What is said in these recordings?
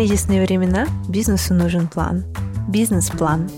кризисные времена бизнесу нужен план. Бизнес-план.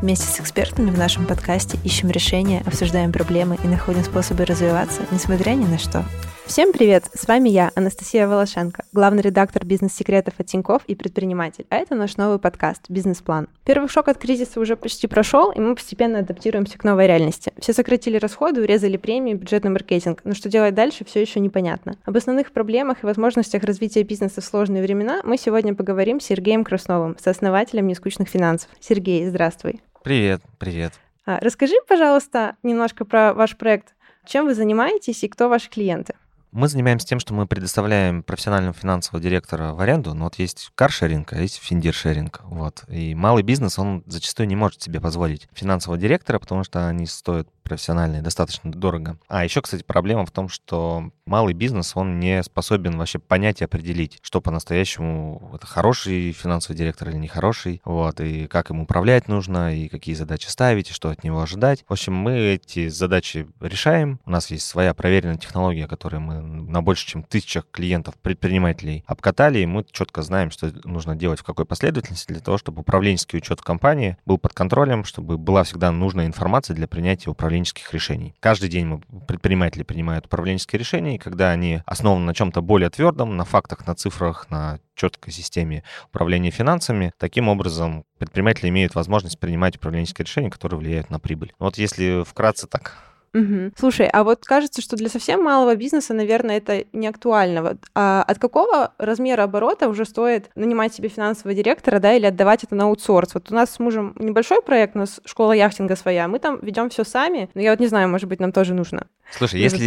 Вместе с экспертами в нашем подкасте ищем решения, обсуждаем проблемы и находим способы развиваться, несмотря ни на что. Всем привет! С вами я, Анастасия Волошенко, главный редактор бизнес-секретов от Тинькофф и предприниматель. А это наш новый подкаст «Бизнес-план». Первый шок от кризиса уже почти прошел, и мы постепенно адаптируемся к новой реальности. Все сократили расходы, урезали премии, бюджетный маркетинг, но что делать дальше, все еще непонятно. Об основных проблемах и возможностях развития бизнеса в сложные времена мы сегодня поговорим с Сергеем Красновым, сооснователем «Нескучных финансов». Сергей, здравствуй. Привет, привет. А, расскажи, пожалуйста, немножко про ваш проект. Чем вы занимаетесь и кто ваши клиенты? Мы занимаемся тем, что мы предоставляем профессионального финансового директора в аренду. Ну, вот есть каршеринг, а есть финдиршеринг. Вот. И малый бизнес, он зачастую не может себе позволить финансового директора, потому что они стоят профессиональные достаточно дорого. А еще, кстати, проблема в том, что малый бизнес, он не способен вообще понять и определить, что по-настоящему это хороший финансовый директор или нехороший, вот, и как им управлять нужно, и какие задачи ставить, и что от него ожидать. В общем, мы эти задачи решаем. У нас есть своя проверенная технология, которую мы на больше, чем тысячах клиентов, предпринимателей обкатали, и мы четко знаем, что нужно делать в какой последовательности для того, чтобы управленческий учет в компании был под контролем, чтобы была всегда нужная информация для принятия управления управленческих решений. Каждый день предприниматели принимают управленческие решения, и когда они основаны на чем-то более твердом, на фактах, на цифрах, на четкой системе управления финансами, таким образом предприниматели имеют возможность принимать управленческие решения, которые влияют на прибыль. Вот если вкратце так Угу. Слушай, а вот кажется, что для совсем малого бизнеса, наверное, это не актуально. Вот, а от какого размера оборота уже стоит нанимать себе финансового директора, да, или отдавать это на аутсорс? Вот у нас с мужем небольшой проект, у нас школа яхтинга своя, мы там ведем все сами, но я вот не знаю, может быть, нам тоже нужно. Слушай, если,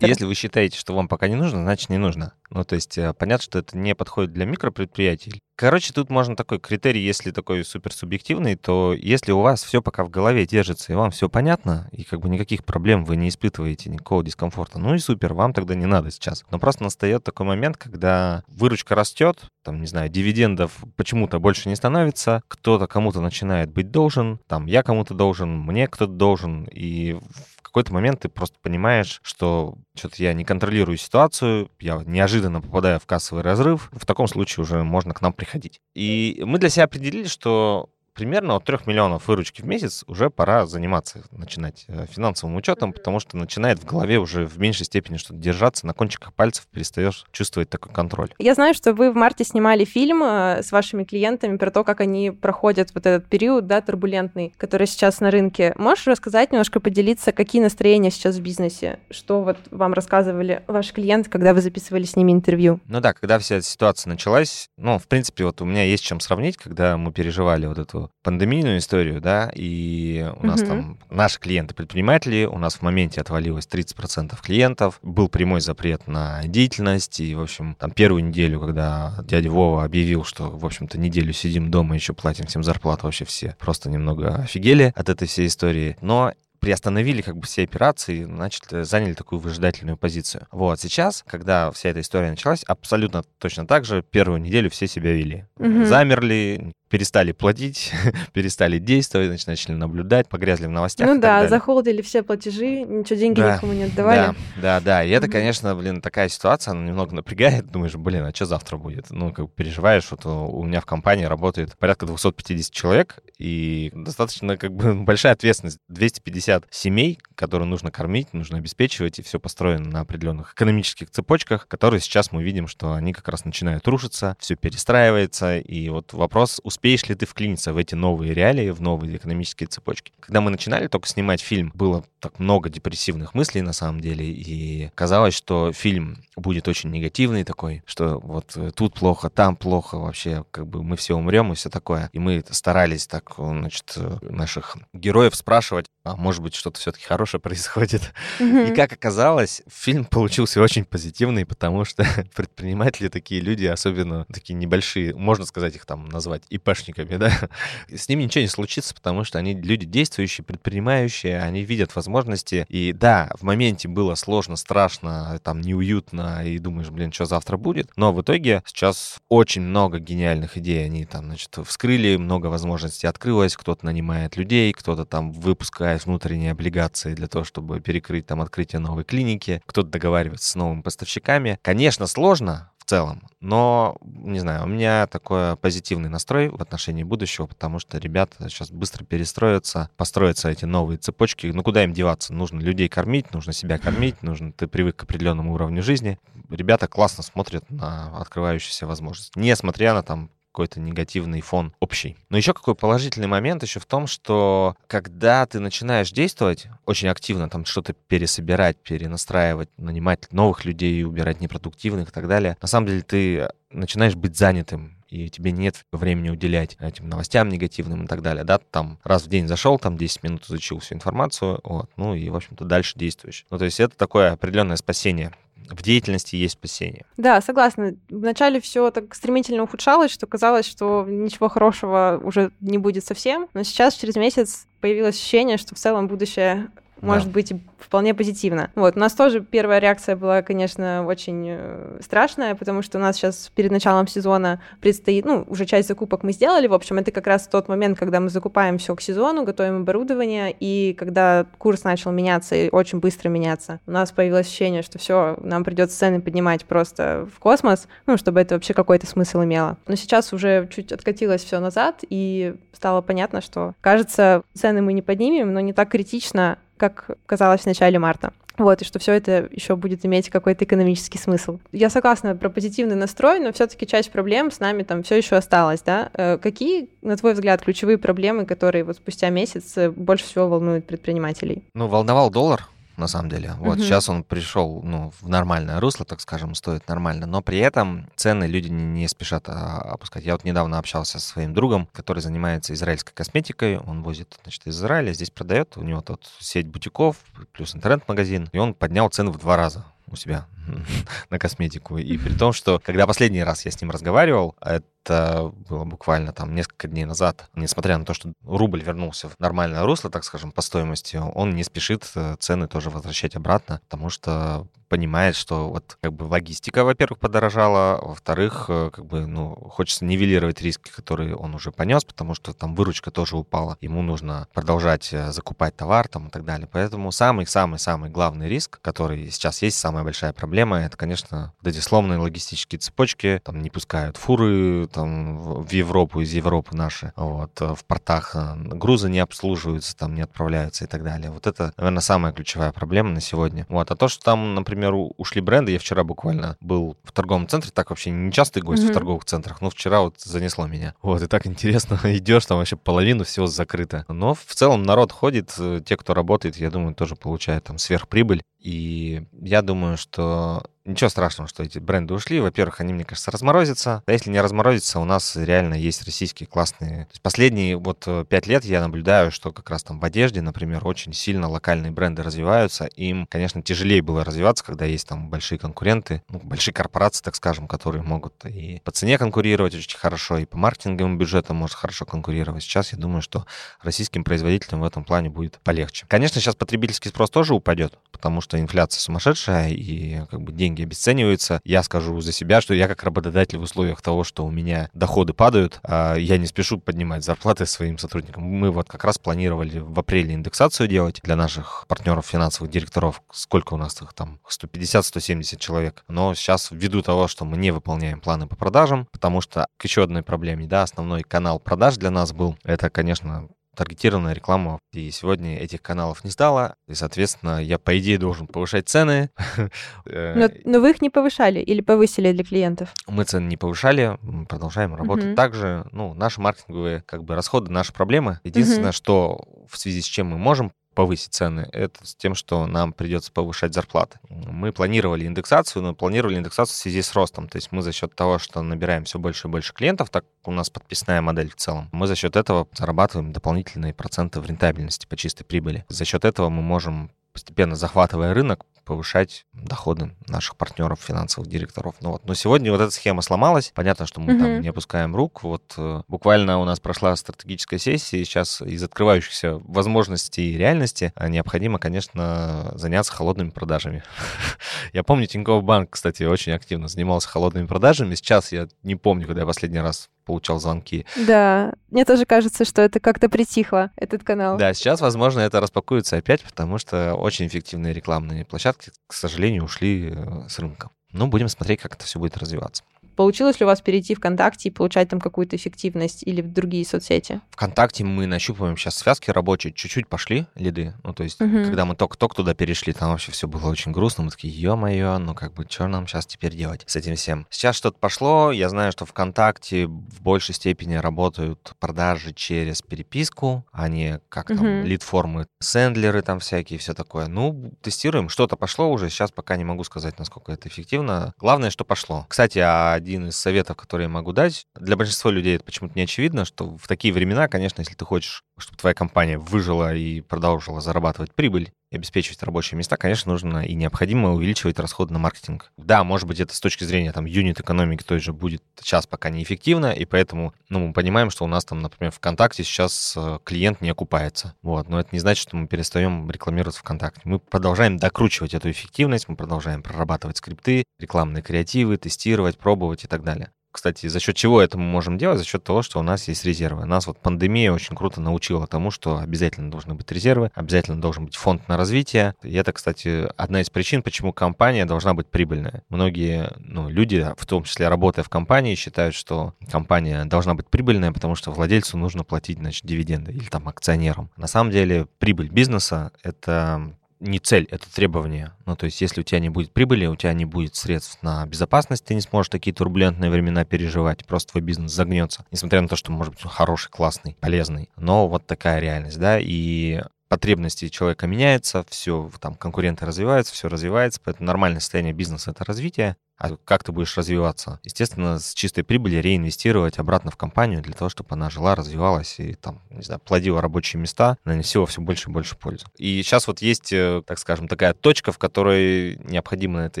если вы считаете, что вам пока не нужно, значит не нужно. Ну, то есть э, понятно, что это не подходит для микропредприятий. Короче, тут можно такой критерий, если такой супер субъективный, то если у вас все пока в голове держится, и вам все понятно, и как бы никаких проблем вы не испытываете, никакого дискомфорта, ну и супер, вам тогда не надо сейчас. Но просто настает такой момент, когда выручка растет, там, не знаю, дивидендов почему-то больше не становится, кто-то кому-то начинает быть должен, там, я кому-то должен, мне кто-то должен, и в какой-то момент ты просто понимаешь, что что-то я не контролирую ситуацию, я неожиданно попадаю в кассовый разрыв. В таком случае уже можно к нам приходить. И мы для себя определили, что примерно от 3 миллионов выручки в месяц уже пора заниматься, начинать э, финансовым учетом, потому что начинает в голове уже в меньшей степени что-то держаться, на кончиках пальцев перестаешь чувствовать такой контроль. Я знаю, что вы в марте снимали фильм э, с вашими клиентами про то, как они проходят вот этот период, да, турбулентный, который сейчас на рынке. Можешь рассказать, немножко поделиться, какие настроения сейчас в бизнесе? Что вот вам рассказывали ваши клиенты, когда вы записывали с ними интервью? Ну да, когда вся эта ситуация началась, ну, в принципе, вот у меня есть чем сравнить, когда мы переживали вот эту пандемийную историю, да, и у нас угу. там наши клиенты-предприниматели, у нас в моменте отвалилось 30% клиентов, был прямой запрет на деятельность, и, в общем, там первую неделю, когда дядя Вова объявил, что, в общем-то, неделю сидим дома, еще платим всем зарплату, вообще все просто немного офигели от этой всей истории. Но приостановили как бы все операции, значит, заняли такую выжидательную позицию. Вот, сейчас, когда вся эта история началась, абсолютно точно так же первую неделю все себя вели. Угу. Замерли, перестали платить, перестали действовать, значит, начали наблюдать, погрязли в новостях. Ну да, захолдили все платежи, ничего деньги да, никому не отдавали. Да, да, да. И это, конечно, блин, такая ситуация, она немного напрягает. Думаешь, блин, а что завтра будет? Ну, как бы переживаешь, вот у меня в компании работает порядка 250 человек, и достаточно как бы большая ответственность. 250 семей, которые нужно кормить, нужно обеспечивать, и все построено на определенных экономических цепочках, которые сейчас мы видим, что они как раз начинают рушиться, все перестраивается, и вот вопрос, успеешь ли ты вклиниться в эти новые реалии, в новые экономические цепочки. Когда мы начинали только снимать фильм, было так много депрессивных мыслей на самом деле, и казалось, что фильм будет очень негативный такой, что вот э, тут плохо, там плохо, вообще как бы мы все умрем и все такое. И мы старались так, значит, э, наших героев спрашивать, а может быть что-то все-таки хорошее происходит. Mm-hmm. И как оказалось, фильм получился очень позитивный, потому что предприниматели такие люди, особенно такие небольшие, можно сказать их там назвать ИП ИПшниками, да, с ними ничего не случится, потому что они люди действующие, предпринимающие, они видят возможности. И да, в моменте было сложно, страшно, там неуютно, и думаешь, блин, что завтра будет. Но в итоге сейчас очень много гениальных идей, они там, значит, вскрыли, много возможностей открылось, кто-то нанимает людей, кто-то там выпускает внутренние облигации для того, чтобы перекрыть там открытие новой клиники, кто-то договаривается с новыми поставщиками. Конечно, сложно, целом. Но, не знаю, у меня такой позитивный настрой в отношении будущего, потому что ребята сейчас быстро перестроятся, построятся эти новые цепочки. Ну, куда им деваться? Нужно людей кормить, нужно себя кормить, нужно, ты привык к определенному уровню жизни. Ребята классно смотрят на открывающиеся возможности, несмотря на там какой-то негативный фон общий. Но еще какой положительный момент еще в том, что когда ты начинаешь действовать очень активно, там что-то пересобирать, перенастраивать, нанимать новых людей, убирать непродуктивных и так далее, на самом деле ты начинаешь быть занятым, и тебе нет времени уделять этим новостям негативным и так далее, да, там раз в день зашел, там 10 минут изучил всю информацию, вот, ну и, в общем-то, дальше действуешь. Ну, то есть это такое определенное спасение в деятельности есть спасение. Да, согласна. Вначале все так стремительно ухудшалось, что казалось, что ничего хорошего уже не будет совсем. Но сейчас, через месяц, появилось ощущение, что в целом будущее может да. быть вполне позитивно. Вот, у нас тоже первая реакция была, конечно, очень э, страшная, потому что у нас сейчас перед началом сезона предстоит, ну, уже часть закупок мы сделали, в общем, это как раз тот момент, когда мы закупаем все к сезону, готовим оборудование, и когда курс начал меняться и очень быстро меняться, у нас появилось ощущение, что все, нам придется цены поднимать просто в космос, ну, чтобы это вообще какой-то смысл имело. Но сейчас уже чуть откатилось все назад, и стало понятно, что, кажется, цены мы не поднимем, но не так критично, как казалось в начале марта. Вот, и что все это еще будет иметь какой-то экономический смысл. Я согласна про позитивный настрой, но все-таки часть проблем с нами там все еще осталась, да? Э, какие, на твой взгляд, ключевые проблемы, которые вот спустя месяц э, больше всего волнуют предпринимателей? Ну, волновал доллар, на самом деле. Вот угу. сейчас он пришел ну, в нормальное русло, так скажем, стоит нормально, но при этом цены люди не, спешат а, опускать. Я вот недавно общался со своим другом, который занимается израильской косметикой, он возит, значит, из Израиля, здесь продает, у него тут сеть бутиков, плюс интернет-магазин, и он поднял цены в два раза у себя на косметику. И при том, что когда последний раз я с ним разговаривал, это было буквально там несколько дней назад, несмотря на то, что рубль вернулся в нормальное русло, так скажем, по стоимости, он не спешит э, цены тоже возвращать обратно, потому что понимает, что вот как бы логистика, во-первых, подорожала, во-вторых, э, как бы, ну, хочется нивелировать риски, которые он уже понес, потому что там выручка тоже упала, ему нужно продолжать э, закупать товар там и так далее. Поэтому самый-самый-самый главный риск, который сейчас есть, самая большая проблема, это, конечно, вот эти сломанные логистические цепочки, там не пускают фуры там в Европу, из Европы наши, вот, э, в портах грузы не обслуживаются, там не отправляются и так далее. Вот это, наверное, самая ключевая проблема на сегодня. Вот, а то, что там, например, например, ушли бренды. Я вчера буквально был в торговом центре, так вообще не частый гость mm-hmm. в торговых центрах, но вчера вот занесло меня. Вот, и так интересно, идешь, там вообще половину всего закрыто. Но в целом народ ходит, э, те, кто работает, я думаю, тоже получают там сверхприбыль. И я думаю, что 어, ничего страшного, что эти бренды ушли. Во-первых, они, мне кажется, разморозятся. А если не разморозятся, у нас реально есть российские классные... То есть последние вот э, пять лет я наблюдаю, что как раз там в одежде, например, очень сильно локальные бренды развиваются. Им, конечно, тяжелее было развиваться, когда есть там большие конкуренты, ну, большие корпорации, так скажем, которые могут и по цене конкурировать очень хорошо, и по маркетинговым бюджетам может хорошо конкурировать. Сейчас я думаю, что российским производителям в этом плане будет полегче. Конечно, сейчас потребительский спрос тоже упадет, потому что инфляция сумасшедшая, и как бы деньги обесцениваются. Я скажу за себя, что я как работодатель в условиях того, что у меня доходы падают, а я не спешу поднимать зарплаты своим сотрудникам. Мы вот как раз планировали в апреле индексацию делать для наших партнеров финансовых директоров. Сколько у нас их там? 150-170 человек. Но сейчас ввиду того, что мы не выполняем планы по продажам, потому что к еще одной проблеме, да, основной канал продаж для нас был, это, конечно, таргетированная реклама. И сегодня этих каналов не стало. И, соответственно, я, по идее, должен повышать цены. Э, но, но вы их не повышали или повысили для клиентов? Мы цены не повышали, мы продолжаем работать угу. так же. Ну, наши маркетинговые как бы расходы, наши проблемы. Единственное, угу. что в связи с чем мы можем повысить цены, это с тем, что нам придется повышать зарплаты. Мы планировали индексацию, но планировали индексацию в связи с ростом. То есть мы за счет того, что набираем все больше и больше клиентов, так у нас подписная модель в целом, мы за счет этого зарабатываем дополнительные проценты в рентабельности по чистой прибыли. За счет этого мы можем постепенно захватывая рынок, повышать доходы наших партнеров, финансовых директоров. Ну вот. Но сегодня вот эта схема сломалась. Понятно, что мы mm-hmm. там не опускаем рук. Вот э, буквально у нас прошла стратегическая сессия, и сейчас из открывающихся возможностей и реальности э, необходимо, конечно, заняться холодными продажами. я помню, Тинькофф Банк, кстати, очень активно занимался холодными продажами. Сейчас я не помню, когда я последний раз получал звонки. Да, мне тоже кажется, что это как-то притихло, этот канал. Да, сейчас, возможно, это распакуется опять, потому что очень эффективные рекламные площадки, к сожалению, ушли э, с рынка. Ну, будем смотреть, как это все будет развиваться. Получилось ли у вас перейти ВКонтакте и получать там какую-то эффективность или в другие соцсети? ВКонтакте мы нащупываем сейчас связки рабочие, чуть-чуть пошли лиды. Ну, то есть, угу. когда мы только-только туда перешли, там вообще все было очень грустно. Мы такие, ё-моё, ну как бы, что нам сейчас теперь делать с этим всем? Сейчас что-то пошло. Я знаю, что ВКонтакте в большей степени работают продажи через переписку, а не как там угу. лид-формы, сендлеры там всякие, все такое. Ну, тестируем. Что-то пошло уже. Сейчас пока не могу сказать, насколько это эффективно. Главное, что пошло. Кстати, а один из советов, которые я могу дать. Для большинства людей это почему-то не очевидно, что в такие времена, конечно, если ты хочешь, чтобы твоя компания выжила и продолжила зарабатывать прибыль, и обеспечивать рабочие места, конечно, нужно и необходимо увеличивать расходы на маркетинг. Да, может быть, это с точки зрения там юнит экономики той же будет сейчас пока неэффективно, и поэтому, ну, мы понимаем, что у нас там, например, ВКонтакте сейчас э, клиент не окупается. Вот, но это не значит, что мы перестаем рекламировать ВКонтакте. Мы продолжаем докручивать эту эффективность, мы продолжаем прорабатывать скрипты, рекламные креативы, тестировать, пробовать и так далее. Кстати, за счет чего это мы можем делать? За счет того, что у нас есть резервы. Нас вот пандемия очень круто научила тому, что обязательно должны быть резервы, обязательно должен быть фонд на развитие. И это, кстати, одна из причин, почему компания должна быть прибыльная. Многие ну, люди, в том числе работая в компании, считают, что компания должна быть прибыльная, потому что владельцу нужно платить, значит, дивиденды или там акционерам. На самом деле прибыль бизнеса — это не цель, это требование. Ну, то есть, если у тебя не будет прибыли, у тебя не будет средств на безопасность, ты не сможешь такие турбулентные времена переживать, просто твой бизнес загнется. Несмотря на то, что, может быть, он хороший, классный, полезный. Но вот такая реальность, да, и потребности человека меняются, все, там, конкуренты развиваются, все развивается, поэтому нормальное состояние бизнеса — это развитие. А как ты будешь развиваться? Естественно, с чистой прибыли реинвестировать обратно в компанию для того, чтобы она жила, развивалась и там, не знаю, плодила рабочие места, нанесила все больше и больше пользы. И сейчас вот есть, э, так скажем, такая точка, в которой необходимо это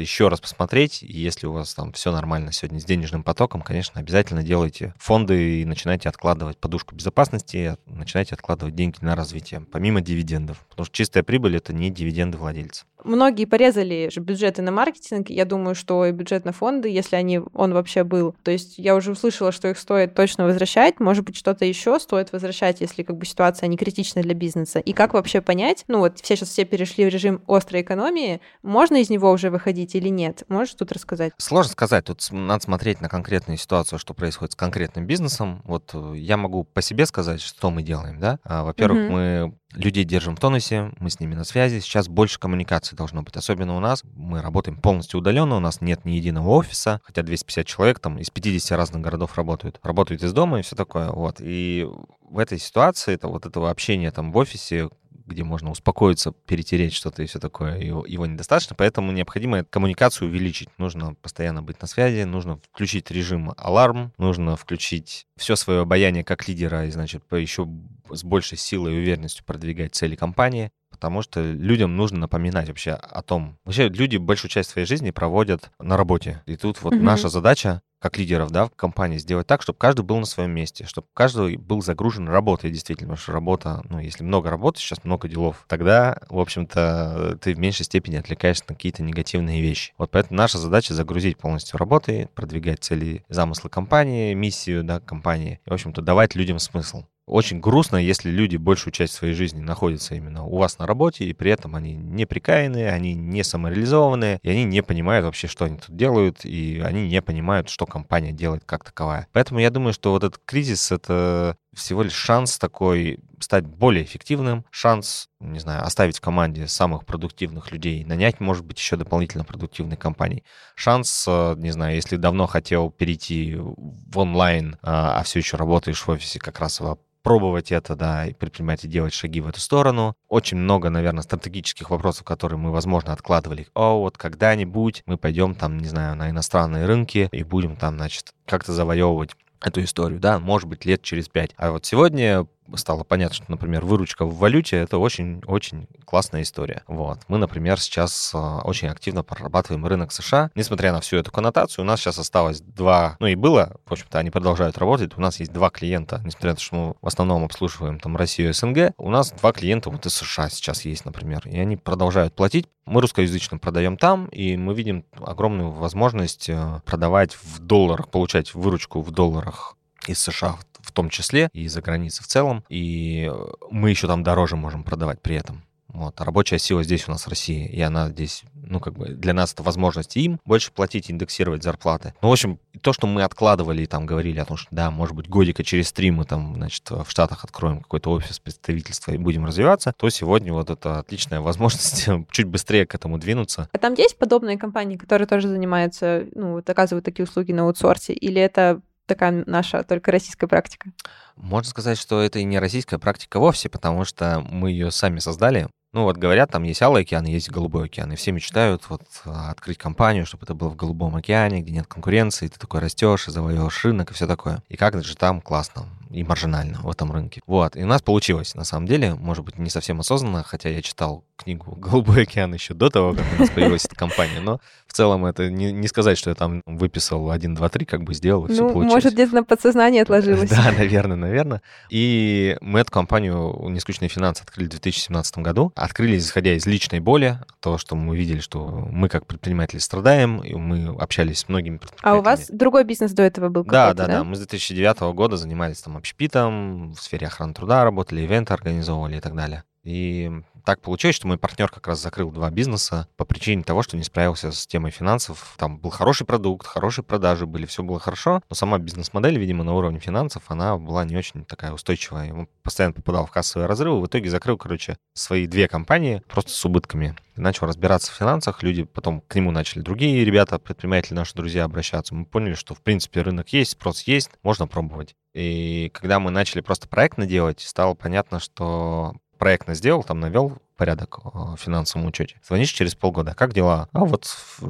еще раз посмотреть. И если у вас там все нормально сегодня с денежным потоком, конечно, обязательно делайте фонды и начинайте откладывать подушку безопасности, начинайте откладывать деньги на развитие, помимо дивидендов. Потому что чистая прибыль — это не дивиденды владельца. Многие порезали же бюджеты на маркетинг. Я думаю, что и бюджет на фонды, если они, он вообще был. То есть я уже услышала, что их стоит точно возвращать. Может быть, что-то еще стоит возвращать, если как бы ситуация не критична для бизнеса. И как вообще понять? Ну вот все сейчас все перешли в режим острой экономии. Можно из него уже выходить или нет? Можешь тут рассказать? Сложно сказать. Тут надо смотреть на конкретную ситуацию, что происходит с конкретным бизнесом. Вот э, я могу по себе сказать, что мы делаем, да. А, во-первых, угу. мы людей держим в тонусе, мы с ними на связи. Сейчас больше коммуникации должно быть. Особенно у нас. Мы работаем полностью удаленно, у нас нет ни единого офиса, хотя 250 человек там из 50 разных городов работают. Работают из дома и все такое. Вот. И в этой ситуации, это вот этого общения там в офисе, где можно успокоиться, перетереть что-то и все такое, его, его недостаточно, поэтому необходимо коммуникацию увеличить. Нужно постоянно быть на связи, нужно включить режим аларм, нужно включить все свое обаяние как лидера и, значит, еще с большей силой и уверенностью продвигать цели компании потому что людям нужно напоминать вообще о том. Вообще люди большую часть своей жизни проводят на работе. И тут вот mm-hmm. наша задача как лидеров, да, в компании, сделать так, чтобы каждый был на своем месте, чтобы каждый был загружен работой, действительно, потому что работа, ну, если много работы, сейчас много делов, тогда, в общем-то, ты в меньшей степени отвлекаешься на какие-то негативные вещи. Вот поэтому наша задача загрузить полностью работой, продвигать цели, замыслы компании, миссию, да, компании, и, в общем-то, давать людям смысл очень грустно, если люди большую часть своей жизни находятся именно у вас на работе, и при этом они не прикаянные, они не самореализованные, и они не понимают вообще, что они тут делают, и они не понимают, что компания делает как таковая. Поэтому я думаю, что вот этот кризис — это всего лишь шанс такой стать более эффективным, шанс, не знаю, оставить в команде самых продуктивных людей, нанять, может быть, еще дополнительно продуктивные компании. Шанс, э, не знаю, если давно хотел перейти в онлайн, а, а все еще работаешь в офисе, как раз пробовать это, да, и предпринимать и делать шаги в эту сторону. Очень много, наверное, стратегических вопросов, которые мы, возможно, откладывали. О, вот когда-нибудь мы пойдем там, не знаю, на иностранные рынки и будем там, значит, как-то завоевывать эту историю, да, может быть, лет через пять. А вот сегодня стало понятно, что, например, выручка в валюте — это очень-очень классная история. Вот. Мы, например, сейчас а, очень активно прорабатываем рынок США. Несмотря на всю эту коннотацию, у нас сейчас осталось два, ну и было, в общем-то, они продолжают работать. У нас есть два клиента, несмотря на то, что мы в основном обслуживаем там Россию и СНГ, у нас два клиента вот из США сейчас есть, например, и они продолжают платить. Мы русскоязычно продаем там, и мы видим огромную возможность э, продавать в долларах, получать выручку в долларах из США в том числе, и за границей в целом, и мы еще там дороже можем продавать при этом. Вот. А рабочая сила здесь у нас в России, и она здесь, ну, как бы для нас это возможность им больше платить, индексировать зарплаты. Ну, в общем, то, что мы откладывали и там говорили о том, что, да, может быть, годика через три мы там, значит, в Штатах откроем какой-то офис представительства и будем развиваться, то сегодня вот это отличная возможность чуть быстрее к этому двинуться. А там есть подобные компании, которые тоже занимаются, ну, вот оказывают такие услуги на аутсорсе, или это такая наша только российская практика? Можно сказать, что это и не российская практика вовсе, потому что мы ее сами создали. Ну вот говорят, там есть Алый океан, есть Голубой океан, и все мечтают вот открыть компанию, чтобы это было в Голубом океане, где нет конкуренции, ты такой растешь и завоевываешь рынок и все такое. И как же там классно и маржинально в этом рынке. Вот, и у нас получилось, на самом деле, может быть, не совсем осознанно, хотя я читал книгу «Голубой океан» еще до того, как у нас появилась эта компания, но в целом это не, не сказать, что я там выписал 1, 2, 3, как бы сделал, и ну, все получилось. может, где-то на подсознание отложилось. Да, наверное, наверное. И мы эту компанию «Нескучные финансы» открыли в 2017 году. Открыли, исходя из личной боли, то, что мы видели, что мы как предприниматели страдаем, и мы общались с многими предпринимателями. А у вас другой бизнес до этого был да, да, да, да. Мы с 2009 года занимались там общепитом, в сфере охраны труда работали, ивенты организовывали и так далее. И так получилось, что мой партнер как раз закрыл два бизнеса по причине того, что не справился с темой финансов. Там был хороший продукт, хорошие продажи были, все было хорошо, но сама бизнес-модель, видимо, на уровне финансов, она была не очень такая устойчивая. Он постоянно попадал в кассовые разрывы, в итоге закрыл, короче, свои две компании просто с убытками. И начал разбираться в финансах, люди потом к нему начали другие ребята, предприниматели, наши друзья обращаться. Мы поняли, что, в принципе, рынок есть, спрос есть, можно пробовать. И когда мы начали просто проектно делать, стало понятно, что проектно сделал, там навел порядок в финансовом учете. Звонишь через полгода, как дела? А вот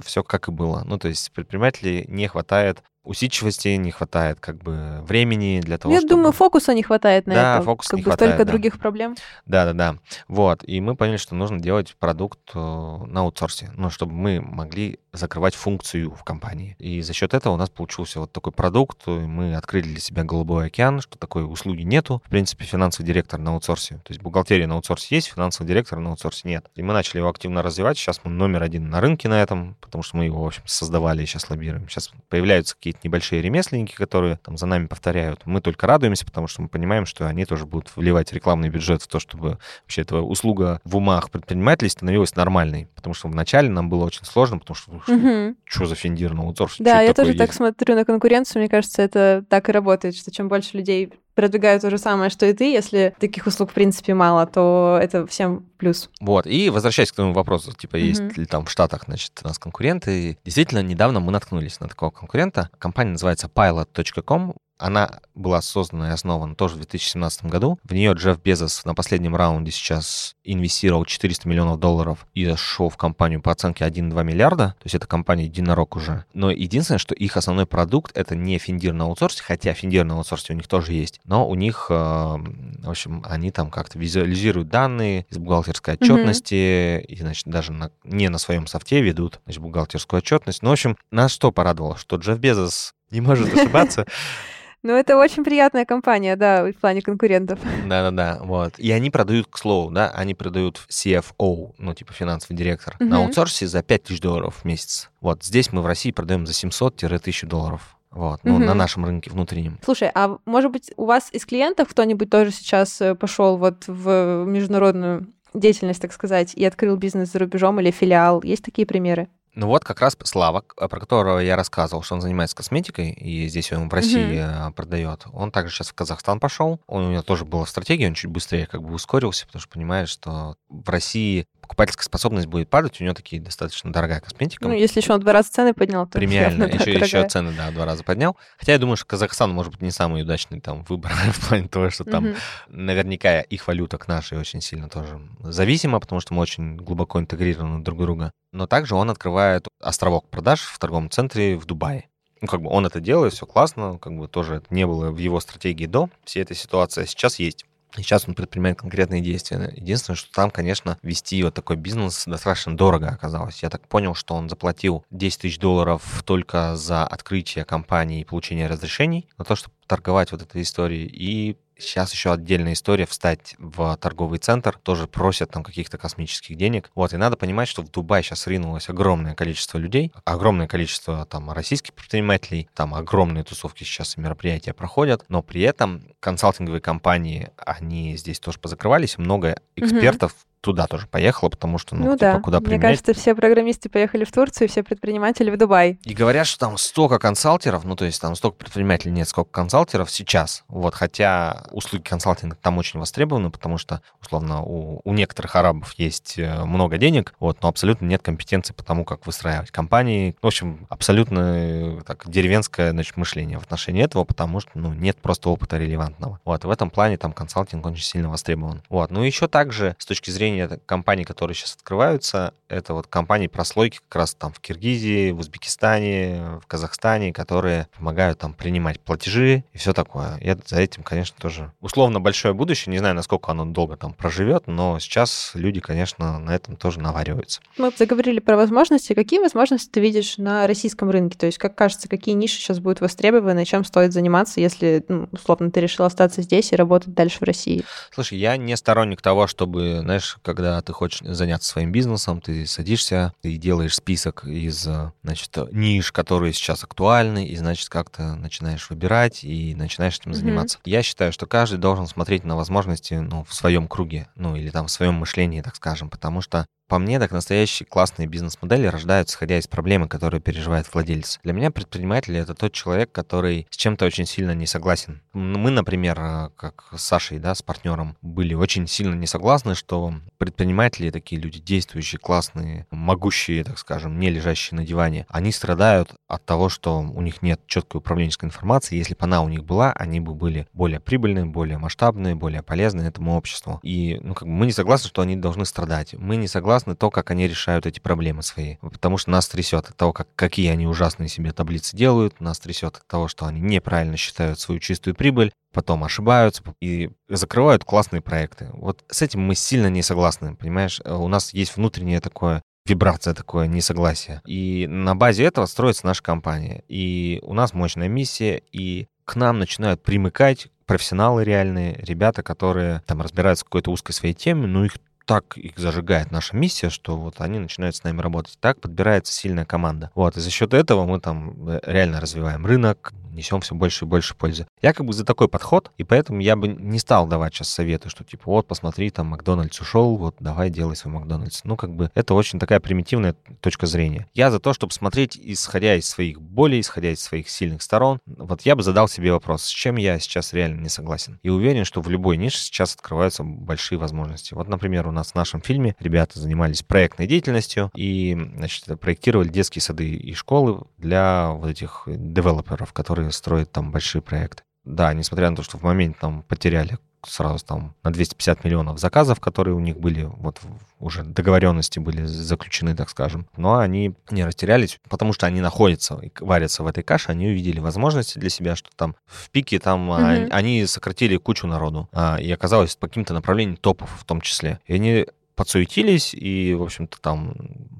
все как и было. Ну, то есть предпринимателей не хватает усидчивости не хватает, как бы времени для того, Я чтобы... думаю, фокуса не хватает на да, это. фокуса как не бы хватает, столько да. других проблем. Да-да-да. Вот. И мы поняли, что нужно делать продукт э, на аутсорсе, ну, чтобы мы могли закрывать функцию в компании. И за счет этого у нас получился вот такой продукт. Мы открыли для себя голубой океан, что такой услуги нету. В принципе, финансовый директор на аутсорсе. То есть бухгалтерия на аутсорсе есть, финансовый директор на аутсорсе нет. И мы начали его активно развивать. Сейчас мы номер один на рынке на этом, потому что мы его, в общем, создавали и сейчас лоббируем. Сейчас появляются какие-то небольшие ремесленники, которые там за нами повторяют. Мы только радуемся, потому что мы понимаем, что они тоже будут вливать рекламный бюджет в то, чтобы вообще эта услуга в умах предпринимателей становилась нормальной. Потому что вначале нам было очень сложно, потому что угу. что за финдир на аутсорс? Да, я тоже есть? так смотрю на конкуренцию. Мне кажется, это так и работает, что чем больше людей продвигают то же самое, что и ты. Если таких услуг, в принципе, мало, то это всем плюс. Вот. И возвращаясь к твоему вопросу, типа, mm-hmm. есть ли там в Штатах, значит, у нас конкуренты. Действительно, недавно мы наткнулись на такого конкурента. Компания называется pilot.com. Она была создана и основана тоже в 2017 году. В нее Джефф Безос на последнем раунде сейчас инвестировал 400 миллионов долларов и зашел в компанию по оценке 1,2 миллиарда. То есть это компания единорог уже. Но единственное, что их основной продукт это не финдир на аутсорсе, хотя финдир на аутсорсе у них тоже есть. Но у них, э, в общем, они там как-то визуализируют данные из бухгалтерской отчетности mm-hmm. и, значит, даже на, не на своем софте ведут значит, бухгалтерскую отчетность. Ну, в общем, нас что порадовало? Что Джефф Безос не может ошибаться. Ну, это очень приятная компания, да, в плане конкурентов. Да-да-да, вот. И они продают, к слову, да, они продают CFO, ну, типа финансовый директор, угу. на аутсорсе за 5000 долларов в месяц. Вот, здесь мы в России продаем за 700-1000 долларов. Вот, ну, угу. на нашем рынке внутреннем. Слушай, а может быть, у вас из клиентов кто-нибудь тоже сейчас э, пошел вот в международную деятельность, так сказать, и открыл бизнес за рубежом или филиал? Есть такие примеры? Ну вот как раз Слава, про которого я рассказывал, что он занимается косметикой, и здесь он в России mm-hmm. продает. Он также сейчас в Казахстан пошел. Он, у него тоже была стратегия, он чуть быстрее как бы ускорился, потому что понимает, что в России покупательская способность будет падать, у него такие достаточно дорогая косметика. Ну, если еще он два раза цены поднял, то Премиально, еще, дорогая. еще цены, да, два раза поднял. Хотя я думаю, что Казахстан может быть не самый удачный там выбор в плане того, что там mm-hmm. наверняка их валюта к нашей очень сильно тоже зависима, потому что мы очень глубоко интегрированы друг друга. Но также он открывает островок продаж в торговом центре в Дубае. Ну, как бы он это делает, все классно, как бы тоже это не было в его стратегии до всей этой ситуации, сейчас есть. Сейчас он предпринимает конкретные действия. Единственное, что там, конечно, вести вот такой бизнес достаточно дорого оказалось. Я так понял, что он заплатил 10 тысяч долларов только за открытие компании и получение разрешений на то, чтобы торговать вот этой историей. И Сейчас еще отдельная история встать в торговый центр, тоже просят там каких-то космических денег. Вот, и надо понимать, что в Дубай сейчас ринулось огромное количество людей, огромное количество там российских предпринимателей, там огромные тусовки сейчас и мероприятия проходят, но при этом консалтинговые компании, они здесь тоже позакрывались, много экспертов, mm-hmm туда тоже поехала, потому что, ну, ну типа, да. куда Мне применять. кажется, все программисты поехали в Турцию, все предприниматели в Дубай. И говорят, что там столько консалтеров, ну, то есть там столько предпринимателей нет, сколько консалтеров сейчас. Вот, хотя услуги консалтинга там очень востребованы, потому что, условно, у, у некоторых арабов есть э, много денег, вот, но абсолютно нет компетенции по тому, как выстраивать компании. В общем, абсолютно э, так, деревенское значит, мышление в отношении этого, потому что, ну, нет просто опыта релевантного. Вот, в этом плане там консалтинг очень сильно востребован. Вот, ну, еще также с точки зрения компаний, которые сейчас открываются, это вот компании прослойки как раз там в Киргизии, в Узбекистане, в Казахстане, которые помогают там принимать платежи и все такое. Я за этим, конечно, тоже условно большое будущее. Не знаю, насколько оно долго там проживет, но сейчас люди, конечно, на этом тоже навариваются. Мы заговорили про возможности. Какие возможности ты видишь на российском рынке? То есть, как кажется, какие ниши сейчас будут востребованы, чем стоит заниматься, если, ну, условно, ты решил остаться здесь и работать дальше в России? Слушай, я не сторонник того, чтобы, знаешь, когда ты хочешь заняться своим бизнесом, ты садишься и делаешь список из, значит, ниш, которые сейчас актуальны, и, значит, как-то начинаешь выбирать и начинаешь этим заниматься. Я считаю, что каждый должен смотреть на возможности, ну, в своем круге, ну, или там в своем мышлении, так скажем, потому что по мне, так настоящие классные бизнес-модели рождаются, исходя из проблемы, которые переживает владелец. Для меня предприниматель — это тот человек, который с чем-то очень сильно не согласен. Мы, например, э, как с Сашей, да, с партнером, были очень сильно не согласны, что предприниматели такие люди действующие, классные, могущие, так скажем, не лежащие на диване, они страдают от того, что у них нет четкой управленческой информации. Если бы она у них была, они бы были более прибыльные, более масштабные, более полезные этому обществу. И ну, как бы мы не согласны, что они должны страдать. Мы не согласны то, как они решают эти проблемы свои. Потому что нас трясет от того, как, какие они ужасные себе таблицы делают, нас трясет от того, что они неправильно считают свою чистую прибыль, потом ошибаются и закрывают классные проекты. Вот с этим мы сильно не согласны, понимаешь? Э, У нас есть внутреннее такое вибрация такое, несогласие. И на базе этого строится наша компания. И у нас мощная миссия, и к нам начинают примыкать профессионалы реальные, ребята, которые там разбираются в какой-то узкой своей теме, но их так их зажигает наша миссия, что вот они начинают с нами работать. Так подбирается сильная команда. Вот, и за счет этого мы там э, реально развиваем рынок, несем все больше и больше пользы. Я как бы за такой подход, и поэтому я бы не стал давать сейчас советы, что типа вот посмотри, там Макдональдс ушел, вот давай делай свой Макдональдс. Ну как бы это очень такая примитивная точка зрения. Я за то, чтобы смотреть, исходя из своих болей, исходя из своих сильных сторон. Вот я бы задал себе вопрос, с чем я сейчас реально не согласен. И уверен, что в любой нише сейчас открываются большие возможности. Вот, например, у нас в нашем фильме ребята занимались проектной деятельностью и, значит, проектировали детские сады и школы для вот этих девелоперов, которые строят там большие проекты. Да, несмотря на то, что в моменте там потеряли сразу там на 250 миллионов заказов, которые у них были, вот уже договоренности были заключены, так скажем. Но они не растерялись, потому что они находятся и варятся в этой каше, они увидели возможности для себя, что там в пике там Мгм. они сократили кучу народу, а, и оказалось по каким-то направлениям топов в том числе. И они подсуетились и, в общем-то, там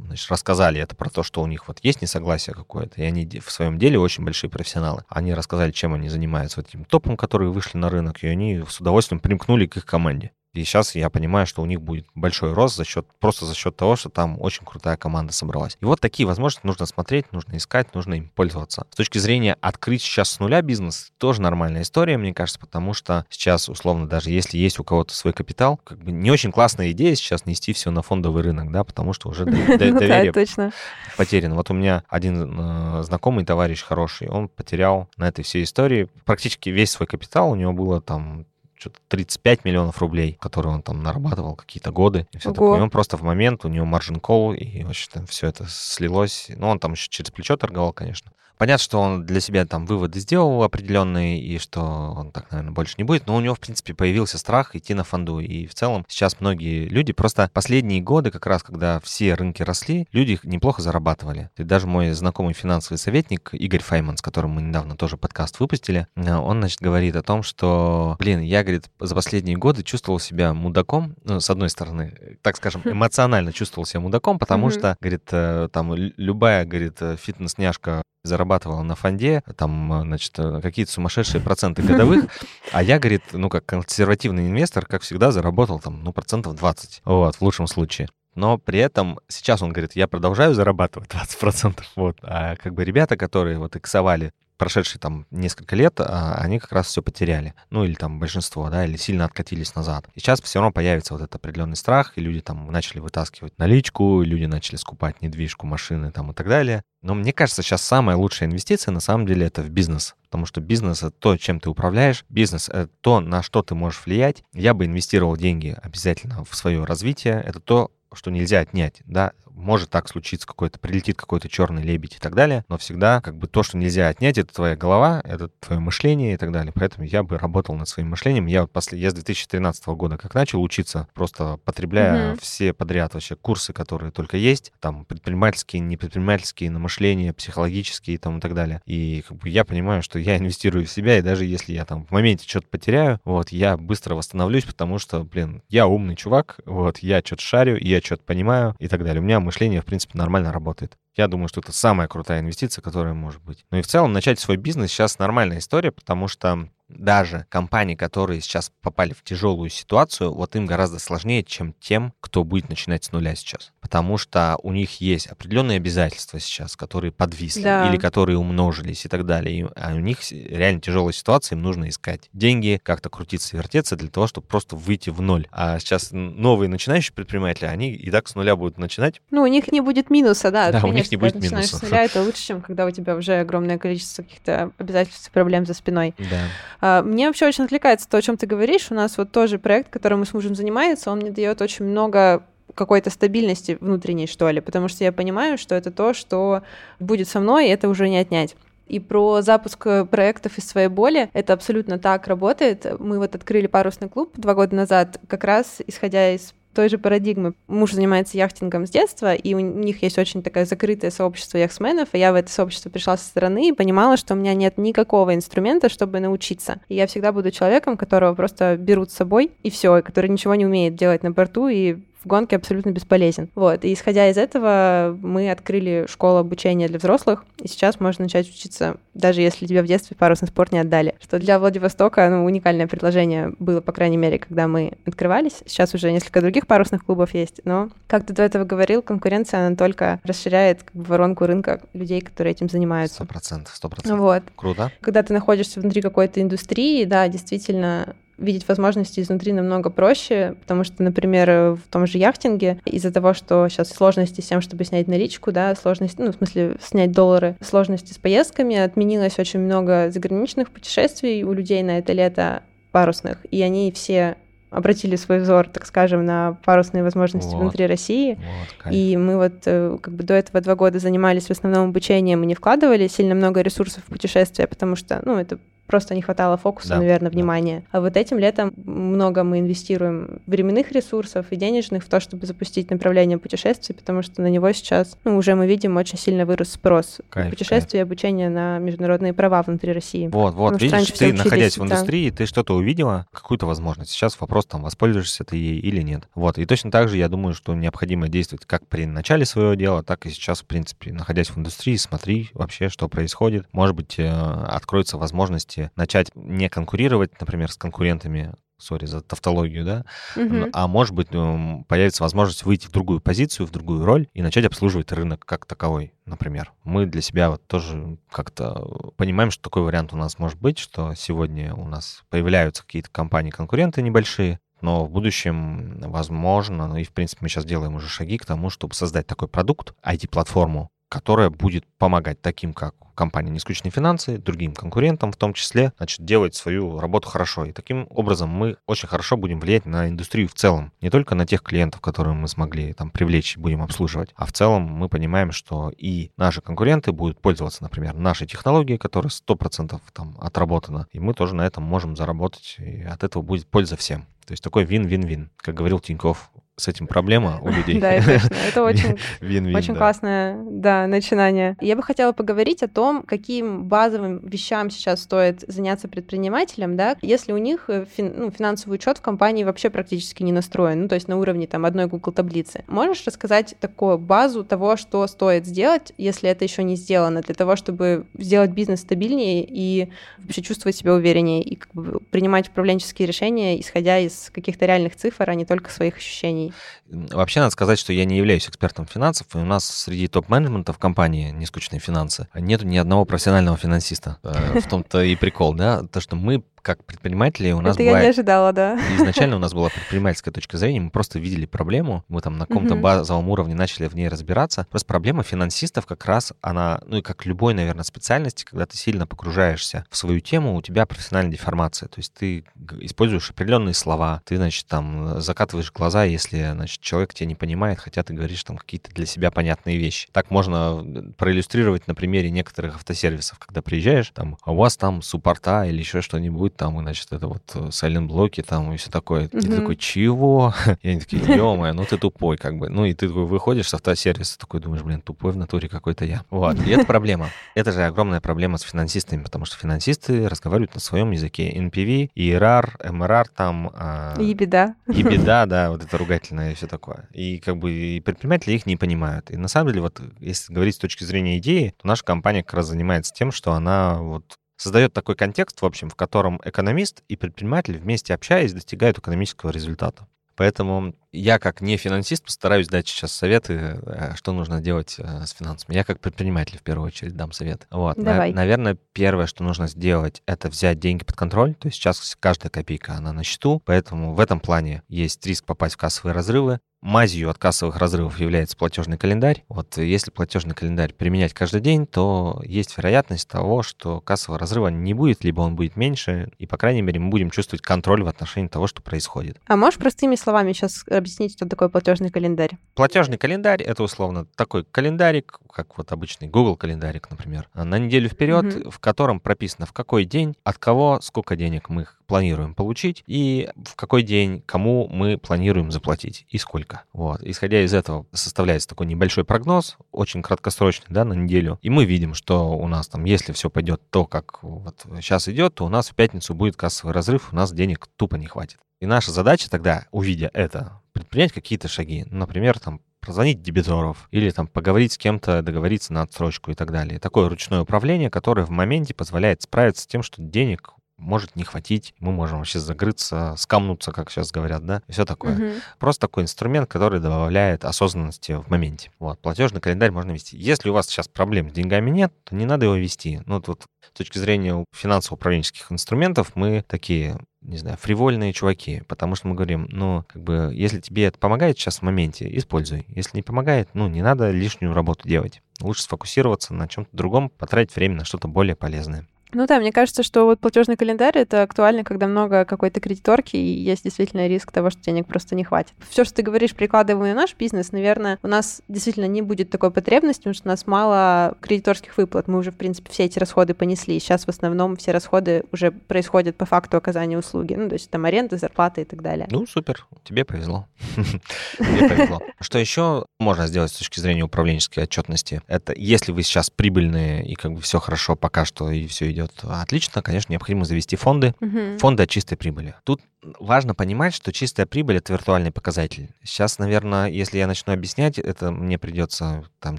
значит, рассказали это про то, что у них вот есть несогласие какое-то, и они в своем деле очень большие профессионалы. Они рассказали, чем они занимаются вот этим топом, которые вышли на рынок, и они с удовольствием примкнули к их команде. И сейчас я понимаю, что у них будет большой рост за счет, просто за счет того, что там очень крутая команда собралась. И вот такие возможности нужно смотреть, нужно искать, нужно им пользоваться. С точки зрения открыть сейчас с нуля бизнес, тоже нормальная история, мне кажется, потому что сейчас, условно, даже если есть у кого-то свой капитал, как бы не очень классная идея сейчас нести все на фондовый рынок, да, потому что уже Ну доверие точно. потерян. Вот у меня один э, знакомый товарищ хороший, он потерял на этой всей истории практически весь свой капитал, у него было там что-то 35 миллионов рублей, которые он там нарабатывал какие-то годы и все Ого. такое. И он просто в момент, у него маржин кол, и вообще там все это слилось. Ну, он там еще через плечо торговал, конечно. Понятно, что он для себя там выводы сделал определенные, и что он так, наверное, больше не будет, но у него, в принципе, появился страх идти на фонду. И в целом сейчас многие люди, просто последние годы, как раз когда все рынки росли, люди неплохо зарабатывали. И даже мой знакомый финансовый советник Игорь Файман, с которым мы недавно тоже подкаст выпустили, э, он, значит, говорит о том, что, блин, я, говорит, за последние годы чувствовал себя мудаком, ну, с одной стороны, так скажем, эмоционально чувствовал себя мудаком, потому что, говорит, э, там лю- любая, говорит, э, фитнес-няшка зарабатывала на фонде, там, э, значит, э, какие-то сумасшедшие проценты годовых, а я, говорит, ну, как консервативный инвестор, как всегда, заработал там, ну, процентов 20, вот, в лучшем случае. Но при этом сейчас он говорит, я продолжаю зарабатывать 20%, вот, а как бы ребята, которые вот иксовали прошедшие там несколько лет, а, они как раз все потеряли. Ну, или там большинство, да, или сильно откатились назад. И сейчас все равно появится вот этот определенный страх, и люди там начали вытаскивать наличку, люди начали скупать недвижку, машины там и так далее. Но мне кажется, сейчас самая лучшая инвестиция на самом деле это в бизнес. Потому что бизнес — это то, чем ты управляешь. Бизнес — это то, на что ты можешь влиять. Я бы инвестировал деньги обязательно в свое развитие. Это то, что нельзя отнять, да, может так случиться какой-то, прилетит какой-то черный лебедь и так далее, но всегда как бы то, что нельзя отнять, это твоя голова, это твое мышление и так далее. Поэтому я бы работал над своим мышлением. Я вот после, я с 2013 года как начал учиться, просто потребляя mm-hmm. все подряд вообще курсы, которые только есть, там предпринимательские, непредпринимательские, на мышление, психологические и там и так далее. И как бы я понимаю, что я инвестирую в себя, и даже если я там в моменте что-то потеряю, вот, я быстро восстановлюсь, потому что, блин, я умный чувак, вот, я что-то шарю, я что-то понимаю и так далее. У меня мышление, в принципе, нормально работает. Я думаю, что это самая крутая инвестиция, которая может быть. Ну и в целом начать свой бизнес сейчас нормальная история, потому что даже компании, которые сейчас попали в тяжелую ситуацию, вот им гораздо сложнее, чем тем, кто будет начинать с нуля сейчас. Потому что у них есть определенные обязательства сейчас, которые подвисли да. или которые умножились и так далее. а у них реально тяжелая ситуация, им нужно искать деньги, как-то крутиться, вертеться для того, чтобы просто выйти в ноль. А сейчас новые начинающие предприниматели, они и так с нуля будут начинать. Ну, у них не будет минуса, да. Да, у них не будет минуса. с нуля, это лучше, чем когда у тебя уже огромное количество каких-то обязательств и проблем за спиной. Да. А, мне вообще очень отвлекается то, о чем ты говоришь. У нас вот тоже проект, которым мы с мужем занимаемся, он мне дает очень много какой-то стабильности внутренней, что ли, потому что я понимаю, что это то, что будет со мной, и это уже не отнять. И про запуск проектов из своей боли, это абсолютно так работает. Мы вот открыли парусный клуб два года назад, как раз исходя из той же парадигмы. Муж занимается яхтингом с детства, и у них есть очень такое закрытое сообщество яхтсменов, и я в это сообщество пришла со стороны и понимала, что у меня нет никакого инструмента, чтобы научиться. И я всегда буду человеком, которого просто берут с собой, и все, который ничего не умеет делать на борту, и в гонке абсолютно бесполезен. Вот, и исходя из этого мы открыли школу обучения для взрослых, и сейчас можно начать учиться, даже если тебя в детстве парусный спорт не отдали. Что для Владивостока ну, уникальное предложение было, по крайней мере, когда мы открывались. Сейчас уже несколько других парусных клубов есть, но, как ты до этого говорил, конкуренция, она только расширяет как бы, воронку рынка людей, которые этим занимаются. Сто процентов, сто процентов. Вот. Круто. Когда ты находишься внутри какой-то индустрии, да, действительно, видеть возможности изнутри намного проще, потому что, например, в том же яхтинге из-за того, что сейчас сложности с тем, чтобы снять наличку, да, сложности, ну, в смысле, снять доллары, сложности с поездками, отменилось очень много заграничных путешествий у людей на это лето парусных, и они все обратили свой взор, так скажем, на парусные возможности вот. внутри России. Вот, и мы вот э, как бы до этого два года занимались в основном обучением и не вкладывали сильно много ресурсов в путешествия, потому что, ну, это просто не хватало фокуса, да, наверное, внимания. Да. А вот этим летом много мы инвестируем временных ресурсов и денежных в то, чтобы запустить направление путешествий, потому что на него сейчас, ну, уже мы видим, очень сильно вырос спрос. Кайф, путешествия и обучение на международные права внутри России. Вот, вот, потому видишь, ты, находясь в индустрии, да. ты что-то увидела, какую-то возможность. Сейчас вопрос, там, воспользуешься ты ей или нет. Вот, и точно так же я думаю, что необходимо действовать как при начале своего дела, так и сейчас, в принципе, находясь в индустрии, смотри вообще, что происходит. Может быть, э, откроются возможности возможности начать не конкурировать, например, с конкурентами, сори за тавтологию, да, угу. а может быть ну, появится возможность выйти в другую позицию, в другую роль и начать обслуживать рынок как таковой, например. Мы для себя вот тоже как-то понимаем, что такой вариант у нас может быть, что сегодня у нас появляются какие-то компании-конкуренты небольшие, но в будущем, возможно, ну и в принципе мы сейчас делаем уже шаги к тому, чтобы создать такой продукт, IT-платформу, которая будет помогать таким, как компания «Нескучные финансы», другим конкурентам в том числе, значит, делать свою работу хорошо. И таким образом мы очень хорошо будем влиять на индустрию в целом. Не только на тех клиентов, которые мы смогли там привлечь, будем обслуживать, а в целом мы понимаем, что и наши конкуренты будут пользоваться, например, нашей технологией, которая 100% там отработана, и мы тоже на этом можем заработать, и от этого будет польза всем. То есть такой вин-вин-вин. Как говорил Тиньков, с этим проблема у людей. Да, точно. Это очень, очень классное да, начинание. Я бы хотела поговорить о том, каким базовым вещам сейчас стоит заняться предпринимателем, да, если у них э, фин, ну, финансовый учет в компании вообще практически не настроен, ну, то есть на уровне там одной Google таблицы. Можешь рассказать такую базу того, что стоит сделать, если это еще не сделано, для того, чтобы сделать бизнес стабильнее и вообще чувствовать себя увереннее и как бы, принимать управленческие решения, исходя из каких-то реальных цифр, а не только своих ощущений? Вообще, надо сказать, что я не являюсь экспертом финансов, и у нас среди топ-менеджмента в компании «Нескучные финансы» нет ни одного профессионального финансиста. Э, в том-то и прикол, да, то, что мы как предприниматели у нас Это бывает... я не ожидала, да. Изначально у нас была предпринимательская точка зрения, мы просто видели проблему, мы там на каком-то базовом уровне начали в ней разбираться. Просто проблема финансистов как раз, она, ну и как любой, наверное, специальности, когда ты сильно погружаешься в свою тему, у тебя профессиональная деформация, то есть ты используешь определенные слова, ты, значит, там закатываешь глаза, если, значит, человек тебя не понимает, хотя ты говоришь там какие-то для себя понятные вещи. Так можно э, проиллюстрировать на примере некоторых автосервисов, когда приезжаешь, там, а у вас там суппорта или еще что-нибудь, там, и, значит, это вот сайлент-блоки там и все такое. И ты такой, чего? И они такие, ё ну ты тупой, как бы. Ну и ты такой выходишь с автосервиса, такой думаешь, блин, тупой в натуре какой-то я. Вот, и это проблема. Это же огромная проблема с финансистами, потому что финансисты разговаривают на своем языке. NPV, ERR, MRR там... а, И беда. и беда, да, вот это ругательное и все такое. И как бы и предприниматели их не понимают. И на самом деле, вот если говорить с точки зрения идеи, то наша компания как раз занимается тем, что она вот создает такой контекст, в общем, в котором экономист и предприниматель вместе общаясь достигают экономического результата. Поэтому я, как не финансист, постараюсь дать сейчас советы, э, что нужно делать э, с финансами. Я, как предприниматель, в первую очередь, дам совет. Вот. На- Давай. наверное, первое, что нужно сделать, это взять деньги под контроль. То есть сейчас каждая копейка, она на счету, поэтому в этом плане есть риск попасть в кассовые разрывы. Мазью от кассовых разрывов является платежный календарь. Вот если платежный календарь применять каждый день, то есть вероятность того, что кассового разрыва не будет, либо он будет меньше, и, по крайней мере, мы будем чувствовать контроль в отношении того, что происходит. А можешь простыми словами сейчас объяснить, что такое платежный календарь? Платежный календарь это условно такой календарик, как вот обычный Google календарик, например, на неделю вперед, Мгм. в котором прописано в какой день, от кого, сколько денег мы планируем получить и в какой день кому мы планируем заплатить и сколько. Вот. Исходя из этого составляется такой небольшой прогноз, очень краткосрочный, да, на неделю. И мы видим, что у нас там, если все пойдет то, как вот сейчас идет, то у нас в пятницу будет кассовый разрыв, у нас денег тупо не хватит. И наша задача тогда, увидя это, предпринять какие-то шаги. Например, там прозвонить дебиторов или там поговорить с кем-то, договориться на отсрочку и так далее. Такое ручное управление, которое в моменте позволяет справиться с тем, что денег может не хватить, мы можем вообще закрыться, скамнуться, как сейчас говорят, да, и все такое. Мгм. Просто такой инструмент, который добавляет осознанности в моменте. Вот, платежный календарь можно вести. Если у вас сейчас проблем с деньгами нет, то не надо его вести. Ну, тут с точки зрения финансово-управленческих инструментов мы такие не знаю, фривольные чуваки, потому что мы говорим, ну, как бы, если тебе это помогает сейчас в моменте, используй. Если не помогает, ну, не надо лишнюю работу делать. Лучше сфокусироваться на чем-то другом, потратить время на что-то более полезное. Ну да, мне кажется, что вот платежный календарь это актуально, когда много какой-то кредиторки, и есть действительно риск того, что денег просто не хватит. Все, что ты говоришь, прикладывая на наш бизнес, наверное, у нас действительно не будет такой потребности, потому что у нас мало кредиторских выплат. Мы уже, в принципе, все эти расходы понесли. Сейчас в основном все расходы уже происходят по факту оказания услуги. Ну, то есть там аренда, зарплата и так далее. Ну, супер, тебе повезло. Тебе повезло. Что еще можно сделать с точки зрения управленческой отчетности? Это если вы сейчас прибыльные и как бы все хорошо пока что и все идет отлично, конечно, необходимо завести фонды. Мгм. Фонды от чистой прибыли. Тут важно понимать, что чистая прибыль — это виртуальный показатель. Сейчас, наверное, если я начну объяснять, это мне придется там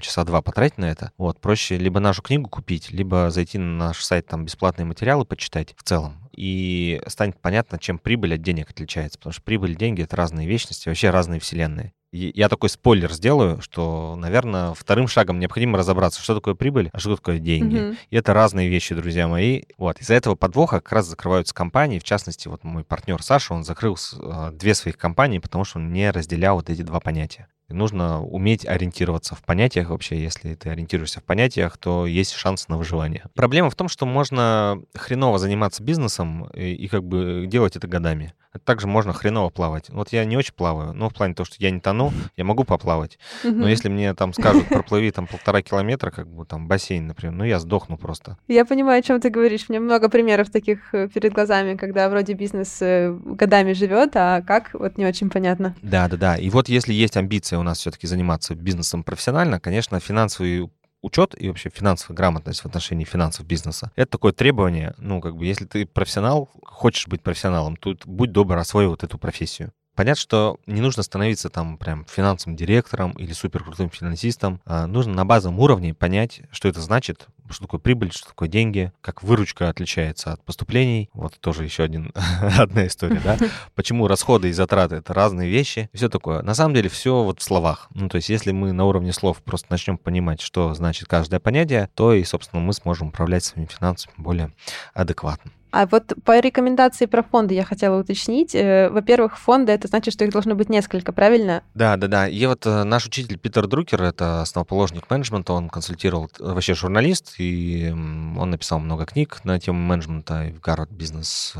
часа два потратить на это. Вот, проще либо нашу книгу купить, либо зайти на наш сайт, там бесплатные материалы почитать в целом. И станет понятно, чем прибыль от денег отличается. Потому что прибыль и деньги — это разные вечности, вообще разные вселенные. И я такой спойлер сделаю, что, наверное, вторым шагом необходимо разобраться, что такое прибыль, а что такое деньги. Мгм. И это разные вещи, друзья мои. Вот. Из-за этого подвоха как раз закрываются компании. В частности, вот мой партнер Саша, он закрыл э, две своих компании, потому что он не разделял вот эти два понятия. И нужно уметь ориентироваться в понятиях вообще. Если ты ориентируешься в понятиях, то есть шанс на выживание. Проблема в том, что можно хреново заниматься бизнесом и, и как бы делать это годами. Также можно хреново плавать. Вот я не очень плаваю, но в плане того, что я не тону, я могу поплавать. Но если мне там скажут, проплыви там полтора километра, как бы там бассейн, например, ну я сдохну просто. Я понимаю, о чем ты говоришь. У меня много примеров таких э, перед глазами, когда вроде бизнес э, годами живет, а как, вот не очень понятно. Да, да, да. И вот если есть амбиция у нас все-таки заниматься бизнесом профессионально, конечно, финансовый учет и вообще финансовая грамотность в отношении финансов бизнеса. Это такое требование, ну, как бы, если ты профессионал, хочешь быть профессионалом, тут будь добр, освой вот эту профессию. Понятно, что не нужно становиться там прям финансовым директором или суперкрутым финансистом. А нужно на базовом уровне понять, что это значит, что такое прибыль, что такое деньги, как выручка отличается от поступлений. Вот тоже еще один, одна история, да? Почему расходы и затраты — это разные вещи. Все такое. На самом деле все вот в словах. Ну, то есть если мы на уровне слов просто начнем понимать, что значит каждое понятие, то и, собственно, мы сможем управлять своими финансами более адекватно. А вот по рекомендации про фонды я хотела уточнить. Э, во-первых, фонды это значит, что их должно быть несколько, правильно? Да, да, да. И вот э, наш учитель Питер Друкер, это основоположник менеджмента, он консультировал, э, вообще журналист, и он написал много книг на тему менеджмента, и в Гарвард Бизнес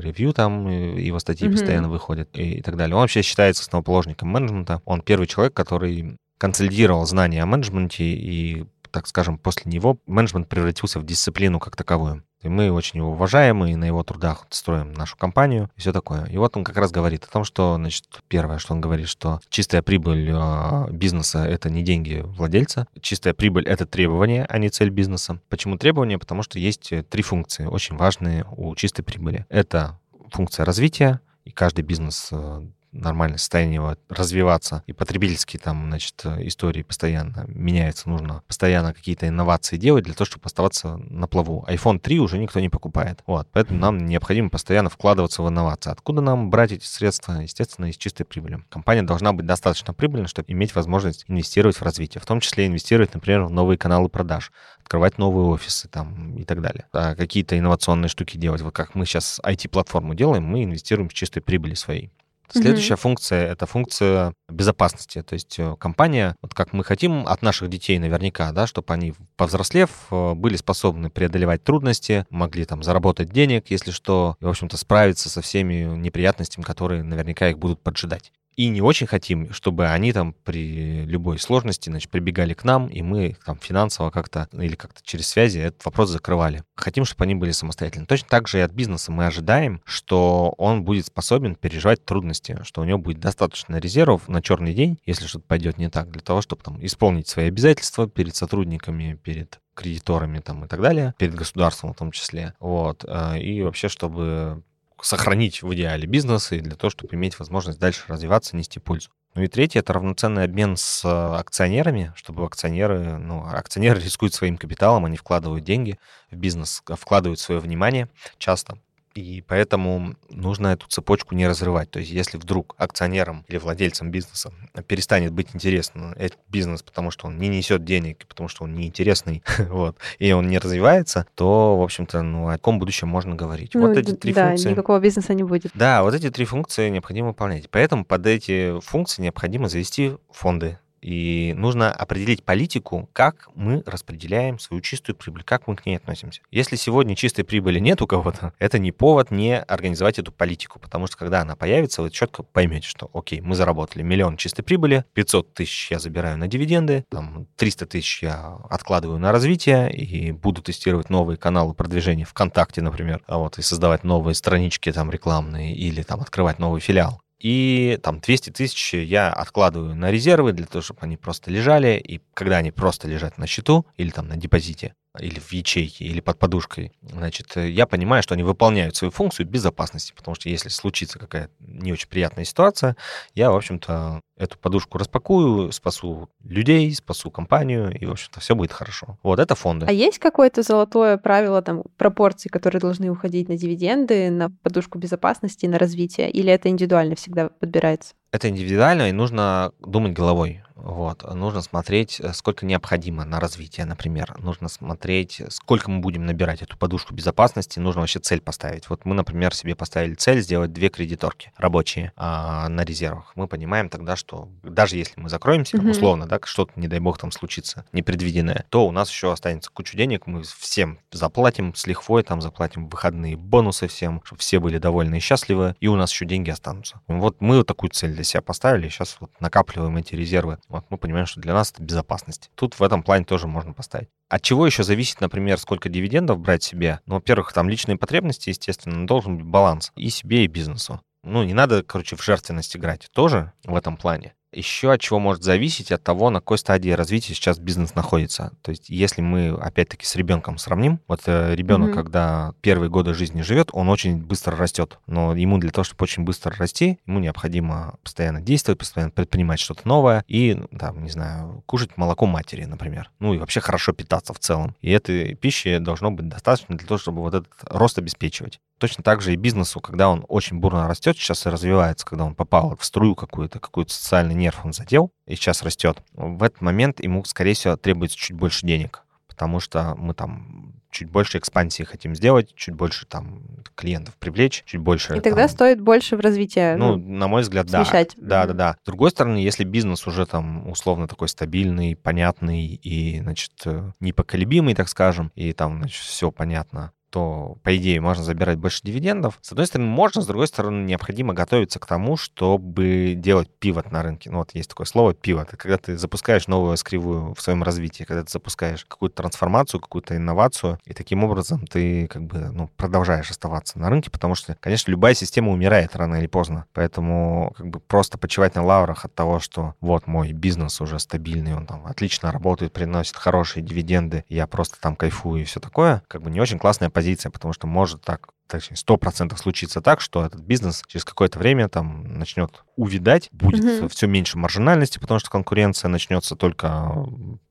Ревью там его статьи mm-hmm. постоянно выходят и, и так далее. Он вообще считается основоположником менеджмента. Он первый человек, который консолидировал знания о менеджменте и так скажем, после него менеджмент превратился в дисциплину как таковую. И мы очень его уважаем, и на его трудах строим нашу компанию, и все такое. И вот он как раз говорит о том, что, значит, первое, что он говорит, что чистая прибыль э, бизнеса — это не деньги владельца, чистая прибыль — это требование, а не цель бизнеса. Почему требование? Потому что есть три функции, очень важные у чистой прибыли. Это функция развития, и каждый бизнес э, нормальное состояние его развиваться. И потребительские там, значит, истории постоянно меняются. Нужно постоянно какие-то инновации делать для того, чтобы оставаться на плаву. iPhone 3 уже никто не покупает. Вот. Поэтому нам необходимо постоянно вкладываться в инновации. Откуда нам брать эти средства? Естественно, из чистой прибыли. Компания должна быть достаточно прибыльной, чтобы иметь возможность инвестировать в развитие. В том числе инвестировать, например, в новые каналы продаж, открывать новые офисы там и так далее. А какие-то инновационные штуки делать. Вот как мы сейчас IT-платформу делаем, мы инвестируем в чистой прибыли своей. Следующая mm-hmm. функция — это функция безопасности. То есть э, компания, вот как мы хотим от наших детей наверняка, да, чтобы они, повзрослев, э, были способны преодолевать трудности, могли там заработать денег, если что, и, в общем-то, справиться со всеми неприятностями, которые наверняка их будут поджидать и не очень хотим, чтобы они там при любой сложности, значит, прибегали к нам, и мы там финансово как-то или как-то через связи этот вопрос закрывали. Хотим, чтобы они были самостоятельны. Точно так же и от бизнеса мы ожидаем, что он будет способен переживать трудности, что у него будет достаточно резервов на черный день, если что-то пойдет не так, для того, чтобы там исполнить свои обязательства перед сотрудниками, перед кредиторами там и так далее, перед государством в том числе. Вот. Э, и вообще, чтобы сохранить в идеале бизнес и для того, чтобы иметь возможность дальше развиваться, нести пользу. Ну и третье — это равноценный обмен с э, акционерами, чтобы акционеры, ну, акционеры рискуют своим капиталом, они вкладывают деньги в бизнес, вкладывают свое внимание часто, и поэтому нужно эту цепочку не разрывать. То есть если вдруг акционерам или владельцам бизнеса перестанет быть интересен этот бизнес, потому что он не несет денег, потому что он неинтересный, вот, и он не развивается, то, в общем-то, ну, о каком будущем можно говорить. Ну, вот эти три да, функции... никакого бизнеса не будет. Да, вот эти три функции необходимо выполнять. Поэтому под эти функции необходимо завести фонды и нужно определить политику, как мы распределяем свою чистую прибыль, как мы к ней относимся. Если сегодня чистой прибыли нет у кого-то, это не повод не организовать эту политику, потому что когда она появится, вы четко поймете, что, окей, мы заработали миллион чистой прибыли, 500 тысяч я забираю на дивиденды, там 300 тысяч я откладываю на развитие и буду тестировать новые каналы продвижения ВКонтакте, например, а вот, и создавать новые странички там рекламные или там открывать новый филиал. И там 200 тысяч я откладываю на резервы для того, чтобы они просто лежали. И когда они просто лежат на счету или там на депозите, или в ячейке, или под подушкой, значит, э, я понимаю, что они выполняют свою функцию безопасности, потому что если случится какая-то не очень приятная ситуация, я, в общем-то, эту подушку распакую, спасу людей, спасу компанию, и, в общем-то, все будет хорошо. Вот это фонды. А есть какое-то золотое правило, там, пропорции, которые должны уходить на дивиденды, на подушку безопасности, на развитие, или это индивидуально всегда подбирается? Это индивидуально, и нужно думать головой. Вот. Нужно смотреть, э, сколько необходимо на развитие, например. Нужно смотреть, сколько мы будем набирать эту подушку безопасности. Нужно вообще цель поставить. Вот мы, например, себе поставили цель сделать две кредиторки рабочие а, на резервах. Мы понимаем тогда, что даже если мы закроемся, mm-hmm. условно, да, что-то, не дай бог, там случится непредвиденное, то у нас еще останется кучу денег, мы всем заплатим с лихвой, там заплатим выходные бонусы всем, чтобы все были довольны и счастливы, и у нас еще деньги останутся. Вот мы вот такую цель для себя поставили, сейчас вот накапливаем эти резервы вот мы понимаем, что для нас это безопасность. Тут в этом плане тоже можно поставить. От чего еще зависит, например, сколько дивидендов брать себе? Ну, во-первых, там личные потребности, естественно, должен быть баланс и себе, и бизнесу. Ну, не надо, короче, в жертвенность играть тоже в этом плане. Еще от чего может зависеть, от того, на какой стадии развития сейчас бизнес находится. То есть, если мы, опять-таки, с ребенком сравним, вот э, ребенок, mm-hmm. когда первые годы жизни живет, он очень быстро растет. Но ему для того, чтобы очень быстро расти, ему необходимо постоянно действовать, постоянно предпринимать что-то новое и, там, не знаю, кушать молоко матери, например. Ну и вообще хорошо питаться в целом. И этой пищи должно быть достаточно для того, чтобы вот этот рост обеспечивать. Точно так же и бизнесу, когда он очень бурно растет, сейчас и развивается, когда он попал в струю какую-то, какой-то социальный нерв он задел, и сейчас растет, в этот момент ему, скорее всего, требуется чуть больше денег, потому что мы там чуть больше экспансии хотим сделать, чуть больше там клиентов привлечь, чуть больше... И тогда там, стоит больше в развитие. Ну, ну на мой взгляд, смещать. да. Да, да, да. С другой стороны, если бизнес уже там условно такой стабильный, понятный и, значит, э, непоколебимый, так скажем, и там, значит, все понятно, то, по идее, можно забирать больше дивидендов. С одной стороны, можно, с другой стороны, необходимо готовиться к тому, чтобы делать пивот на рынке. Ну, вот есть такое слово пивот. Когда ты запускаешь новую скривую в своем развитии, когда ты запускаешь какую-то трансформацию, какую-то инновацию, и таким образом ты как бы ну, продолжаешь оставаться на рынке, потому что, конечно, любая система умирает рано или поздно. Поэтому как бы просто почивать на лаврах от того, что вот мой бизнес уже стабильный, он там отлично работает, приносит хорошие дивиденды, я просто там кайфую и все такое, как бы не очень классная позиция, потому что может так точнее, сто процентов случится так, что этот бизнес через какое-то время там начнет увидать, будет mm-hmm. все меньше маржинальности, потому что конкуренция начнется только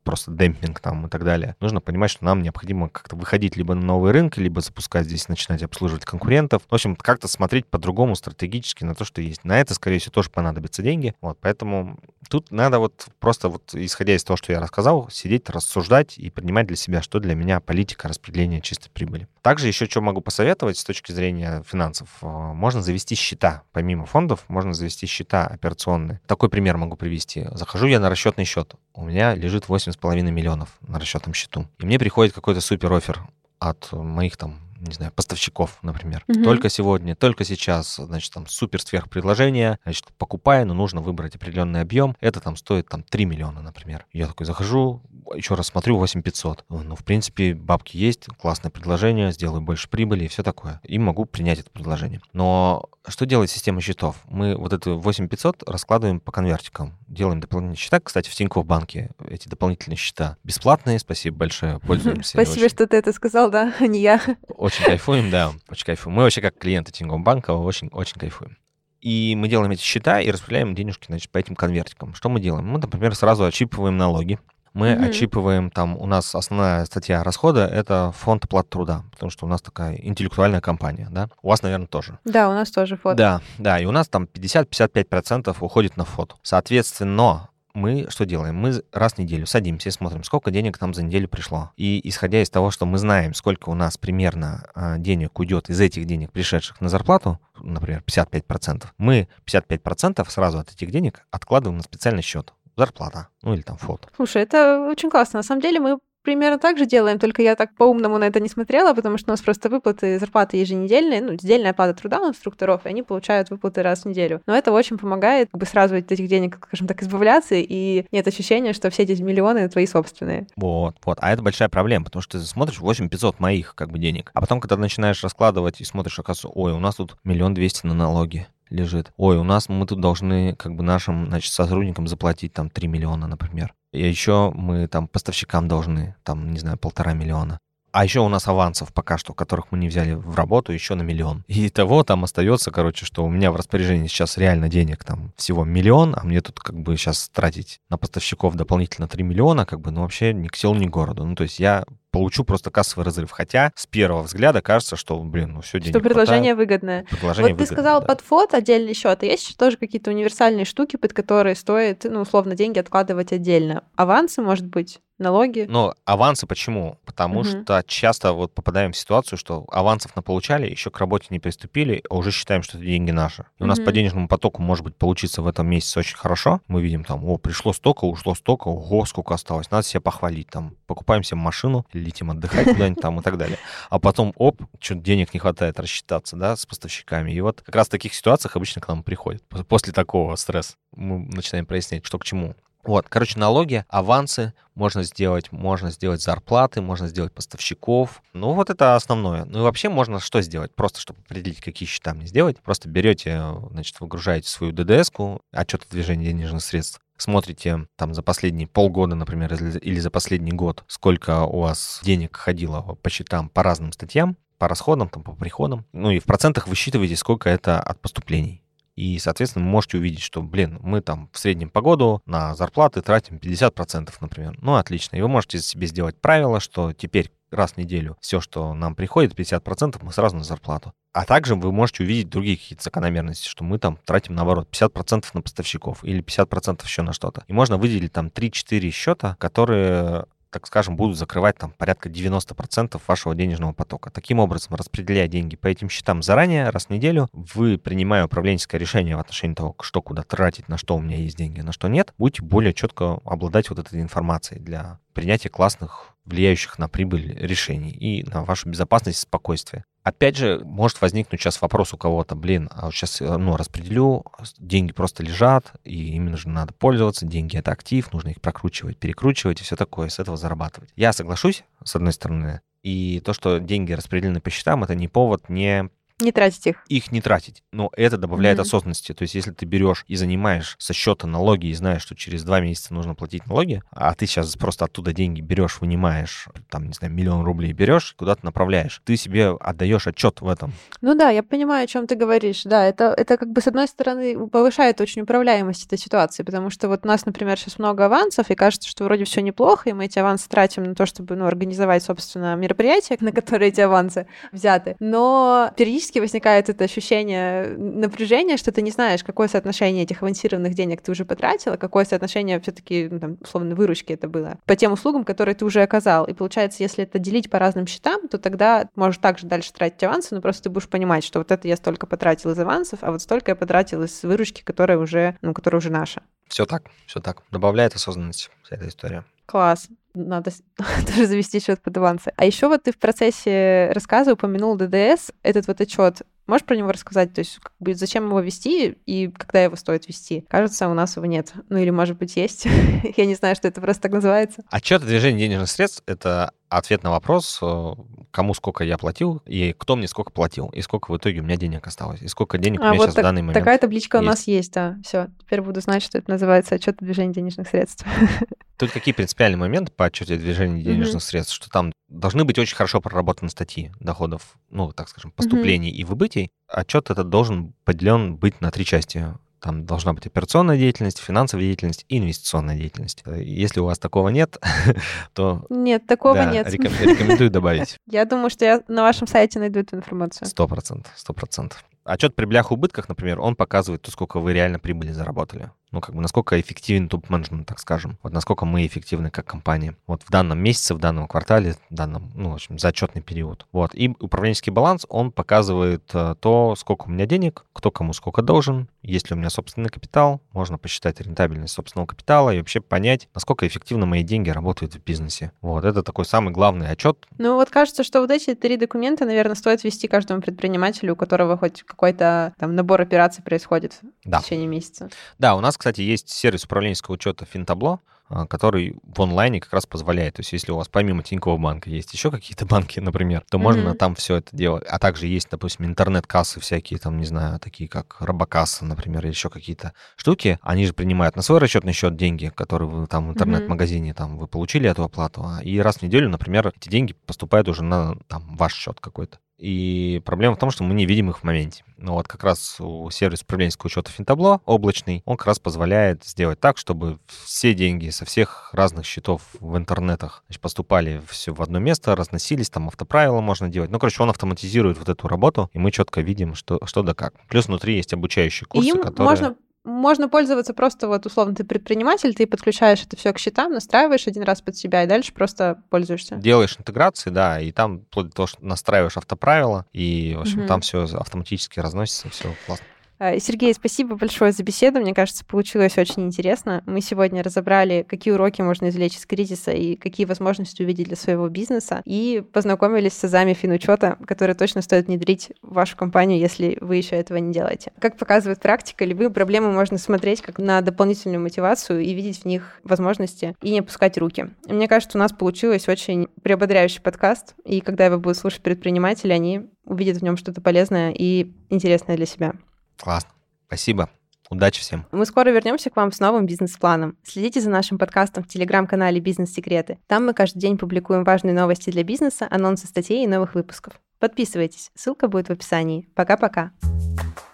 просто демпинг там и так далее. Нужно понимать, что нам необходимо как-то выходить либо на новый рынок, либо запускать здесь, начинать обслуживать конкурентов. В общем, как-то смотреть по-другому стратегически на то, что есть. На это, скорее всего, тоже понадобятся деньги. Вот, поэтому тут надо вот просто вот, исходя из того, что я рассказал, сидеть, рассуждать и принимать для себя, что для меня политика распределения чистой прибыли. Также еще что могу посоветовать точки зрения финансов. А, можно завести счета. Помимо фондов, можно завести счета операционные. Такой пример могу привести. Захожу я на расчетный счет. У меня лежит 8,5 миллионов на расчетном счету. И мне приходит какой-то супер офер от моих там не знаю, поставщиков, например. Угу. Только сегодня, только сейчас, значит, там супер сверх предложение, значит, покупая, но нужно выбрать определенный объем. Это там стоит там 3 миллиона, например. Я такой захожу, еще раз смотрю, 8500. Ну, в принципе, бабки есть, классное предложение, сделаю больше прибыли и все такое. И могу принять это предложение. Но что делает система счетов? Мы вот это 8500 раскладываем по конвертикам. Делаем дополнительные счета. Кстати, в Тинькофф банке эти дополнительные счета бесплатные. Спасибо большое. Пользуемся. Спасибо, что ты это сказал, да, а не я. Очень кайфуем, да, очень кайфуем. Мы вообще как клиенты Тинькофф банка очень, очень кайфуем. И мы делаем эти счета и распределяем денежки значит, по этим конвертикам. Что мы делаем? Мы, например, сразу отчипываем налоги мы mm-hmm. отчипываем там, у нас основная статья расхода — это фонд оплаты труда, потому что у нас такая интеллектуальная компания, да? У вас, наверное, тоже. Да, у нас тоже фото. Да, да, и у нас там 50-55% уходит на фото. Соответственно, мы что делаем? Мы раз в неделю садимся и смотрим, сколько денег нам за неделю пришло. И исходя из того, что мы знаем, сколько у нас примерно а, денег уйдет из этих денег, пришедших на зарплату, например, 55%, мы 55% сразу от этих денег откладываем на специальный счет зарплата, ну или там фото. Слушай, это очень классно. На самом деле мы примерно так же делаем, только я так по-умному на это не смотрела, потому что у нас просто выплаты зарплаты еженедельные, ну, недельная оплата труда у инструкторов, и они получают выплаты раз в неделю. Но это очень помогает как бы сразу от этих денег, скажем так, избавляться, и нет ощущения, что все эти миллионы твои собственные. Вот, вот. А это большая проблема, потому что ты смотришь 8 500 моих как бы денег, а потом, когда начинаешь раскладывать и смотришь, оказывается, ой, у нас тут миллион двести на налоги, лежит. Ой, у нас мы тут должны как бы нашим, значит, сотрудникам заплатить там 3 миллиона, например. И еще мы там поставщикам должны там, не знаю, полтора миллиона. А еще у нас авансов пока что, которых мы не взяли в работу, еще на миллион. И того там остается, короче, что у меня в распоряжении сейчас реально денег там всего миллион, а мне тут как бы сейчас тратить на поставщиков дополнительно 3 миллиона, как бы, ну вообще ни к селу, ни к городу. Ну то есть я получу просто кассовый разрыв. Хотя с первого взгляда кажется, что, блин, ну все, денег Что предложение хватает. выгодное. Предложение вот выгодное, ты сказал да. под фот отдельный счет, а есть еще тоже какие-то универсальные штуки, под которые стоит, ну, условно, деньги откладывать отдельно? Авансы, может быть? налоги. Ну, авансы почему? Потому угу. что часто вот попадаем в ситуацию, что авансов на получали, еще к работе не приступили, а уже считаем, что это деньги наши. И угу. у нас по денежному потоку может быть получиться в этом месяце очень хорошо. Мы видим там, о, пришло столько, ушло столько, ого, сколько осталось. Надо себя похвалить. Там, покупаем себе машину, летим отдыхать куда-нибудь там и так далее. А потом, оп, что-то денег не хватает рассчитаться, да, с поставщиками. И вот как раз в таких ситуациях обычно к нам приходят. После такого стресса мы начинаем прояснять, что к чему. Вот, короче, налоги, авансы можно сделать, можно сделать зарплаты, можно сделать поставщиков. Ну, вот это основное. Ну и вообще можно что сделать? Просто, чтобы определить, какие счета мне сделать, просто берете, значит, выгружаете свою ДДС-ку, отчет о движении денежных средств, смотрите там за последние полгода, например, или за последний год, сколько у вас денег ходило по счетам по разным статьям, по расходам, там, по приходам. Ну и в процентах высчитываете, сколько это от поступлений. И, соответственно, вы можете увидеть, что, блин, мы там в среднем по году на зарплаты тратим 50%, например. Ну, отлично. И вы можете себе сделать правило, что теперь раз в неделю все, что нам приходит, 50% мы сразу на зарплату. А также вы можете увидеть другие какие-то закономерности, что мы там тратим, наоборот, 50% на поставщиков или 50% еще на что-то. И можно выделить там 3-4 счета, которые так скажем, будут закрывать там порядка 90% вашего денежного потока. Таким образом, распределяя деньги по этим счетам заранее, раз в неделю, вы, принимая управленческое решение в отношении того, что куда тратить, на что у меня есть деньги, на что нет, будете более четко обладать вот этой информацией для принятия классных, влияющих на прибыль решений и на вашу безопасность и спокойствие. Опять же, может возникнуть сейчас вопрос у кого-то, блин, а сейчас э, ну, распределю, деньги просто лежат, и ими нужно надо пользоваться, деньги это актив, нужно их прокручивать, перекручивать и все такое, с этого зарабатывать. Я соглашусь, с одной стороны, и то, что деньги распределены по счетам, это не повод не не тратить их. Их не тратить. Но это добавляет mm-hmm. осознанности. То есть, если ты берешь и занимаешь со счета налоги и знаешь, что через два месяца нужно платить налоги, а ты сейчас просто оттуда деньги берешь, вынимаешь, там, не знаю, миллион рублей берешь, куда-то направляешь, ты себе отдаешь отчет в этом. Ну да, я понимаю, о чем ты говоришь. Да, это, это как бы с одной стороны повышает очень управляемость этой ситуации, потому что вот у нас, например, сейчас много авансов, и кажется, что вроде все неплохо, и мы эти авансы тратим на то, чтобы ну, организовать, собственно, мероприятия, на которые эти авансы взяты. Но периодически периодически возникает это ощущение напряжения, что ты не знаешь, какое соотношение этих авансированных денег ты уже потратила, какое соотношение все-таки, ну, там, условно, выручки это было по тем услугам, которые ты уже оказал. И получается, если это делить по разным счетам, то тогда можешь также дальше тратить авансы, но просто ты будешь понимать, что вот это я столько потратил из авансов, а вот столько я потратил из выручки, которая уже, ну, которая уже наша. Все так, все так. Добавляет осознанность вся эта история. Класс. Надо тоже завести счет под авансы. А еще вот ты в процессе рассказа упомянул ДДС, этот вот отчет. Можешь про него рассказать? То есть, как бы, зачем его вести и когда его стоит вести? Кажется, у нас его нет. Ну или, может быть, есть. Я не знаю, что это просто так называется. Отчет о движении денежных средств — это ответ на вопрос, э, кому сколько я платил, и кто мне сколько платил, и сколько в итоге у меня денег осталось, и сколько денег а, у меня вот сейчас так, в данный момент Такая табличка есть. у нас есть, да. Все, теперь буду знать, что это называется отчет о движении денежных средств. Тут какие принципиальные моменты по отчете о движении денежных mm-hmm. средств, что там должны быть очень хорошо проработаны статьи доходов, ну, так скажем, поступлений mm-hmm. и выбытий. Отчет этот должен поделен быть на три части. Там должна быть операционная деятельность, финансовая деятельность и инвестиционная деятельность. Если у вас такого нет, то... Нет, такого да, нет. Рекомендую добавить. Я думаю, что я на вашем сайте найду эту информацию. Сто процентов, сто процентов. Отчет при блях убытках, например, он показывает то, сколько вы реально прибыли заработали ну, как бы, насколько эффективен топ-менеджмент, так скажем, вот насколько мы эффективны как компания. Вот в данном месяце, в данном квартале, в данном, ну, в общем, зачетный период. Вот. И управленческий баланс, он показывает э, то, сколько у меня денег, кто кому сколько должен, есть ли у меня собственный капитал, можно посчитать рентабельность собственного капитала и вообще понять, насколько эффективно мои деньги работают в бизнесе. Вот, это такой самый главный отчет. Ну, вот кажется, что вот эти три документа, наверное, стоит вести каждому предпринимателю, у которого хоть какой-то там набор операций происходит да. в течение месяца. Да, у нас, кстати, есть сервис управленческого учета Финтабло, а, который в онлайне как раз позволяет. То есть, если у вас помимо Тинькофф банка есть еще какие-то банки, например, то mm-hmm. можно там все это делать. А также есть, допустим, интернет-кассы всякие, там, не знаю, такие как Робокасса, например, или еще какие-то штуки. Они же принимают на свой расчетный счет деньги, которые вы там в интернет-магазине там вы получили эту оплату. А, и раз в неделю, например, эти деньги поступают уже на там ваш счет какой-то. И проблема в том, что мы не видим их в моменте. Но вот как раз у сервиса управленческого учета Финтабло, облачный, он как раз позволяет сделать так, чтобы все деньги со всех разных счетов в интернетах значит, поступали все в одно место, разносились, там автоправила можно делать. Ну, короче, он автоматизирует вот эту работу, и мы четко видим, что, что да как. Плюс внутри есть обучающие курсы, Им которые... можно можно пользоваться просто вот условно ты предприниматель, ты подключаешь это все к счетам, настраиваешь один раз под себя и дальше просто пользуешься. Делаешь интеграции, да, и там вплоть до того, что настраиваешь автоправила, и, в общем, угу. там все автоматически разносится, все классно. Э, Сергей, спасибо большое за беседу. Мне кажется, получилось очень интересно. Мы сегодня разобрали, какие уроки можно извлечь из кризиса и какие возможности увидеть для своего бизнеса. И познакомились с азами финучета, которые точно стоит внедрить в вашу компанию, если вы еще этого не делаете. Как показывает практика, любые проблемы можно смотреть как на дополнительную мотивацию и видеть в них возможности и не опускать руки. Мне кажется, у нас получилось очень приободряющий подкаст, и когда его будут слушать предприниматели, они увидят в нем что-то полезное и интересное для себя. Классно. Спасибо. Удачи всем. Мы скоро вернемся к вам с новым бизнес-планом. Следите за нашим подкастом в телеграм-канале «Бизнес-секреты». Там мы каждый день публикуем важные новости для бизнеса, анонсы статей и новых выпусков. Подписывайтесь, ссылка будет в описании. Пока-пока.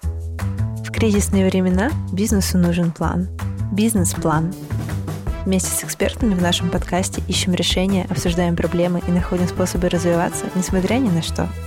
В кризисные времена бизнесу нужен план. Бизнес-план. Вместе с экспертами в нашем подкасте ищем решения, обсуждаем проблемы и находим способы развиваться, несмотря ни на что –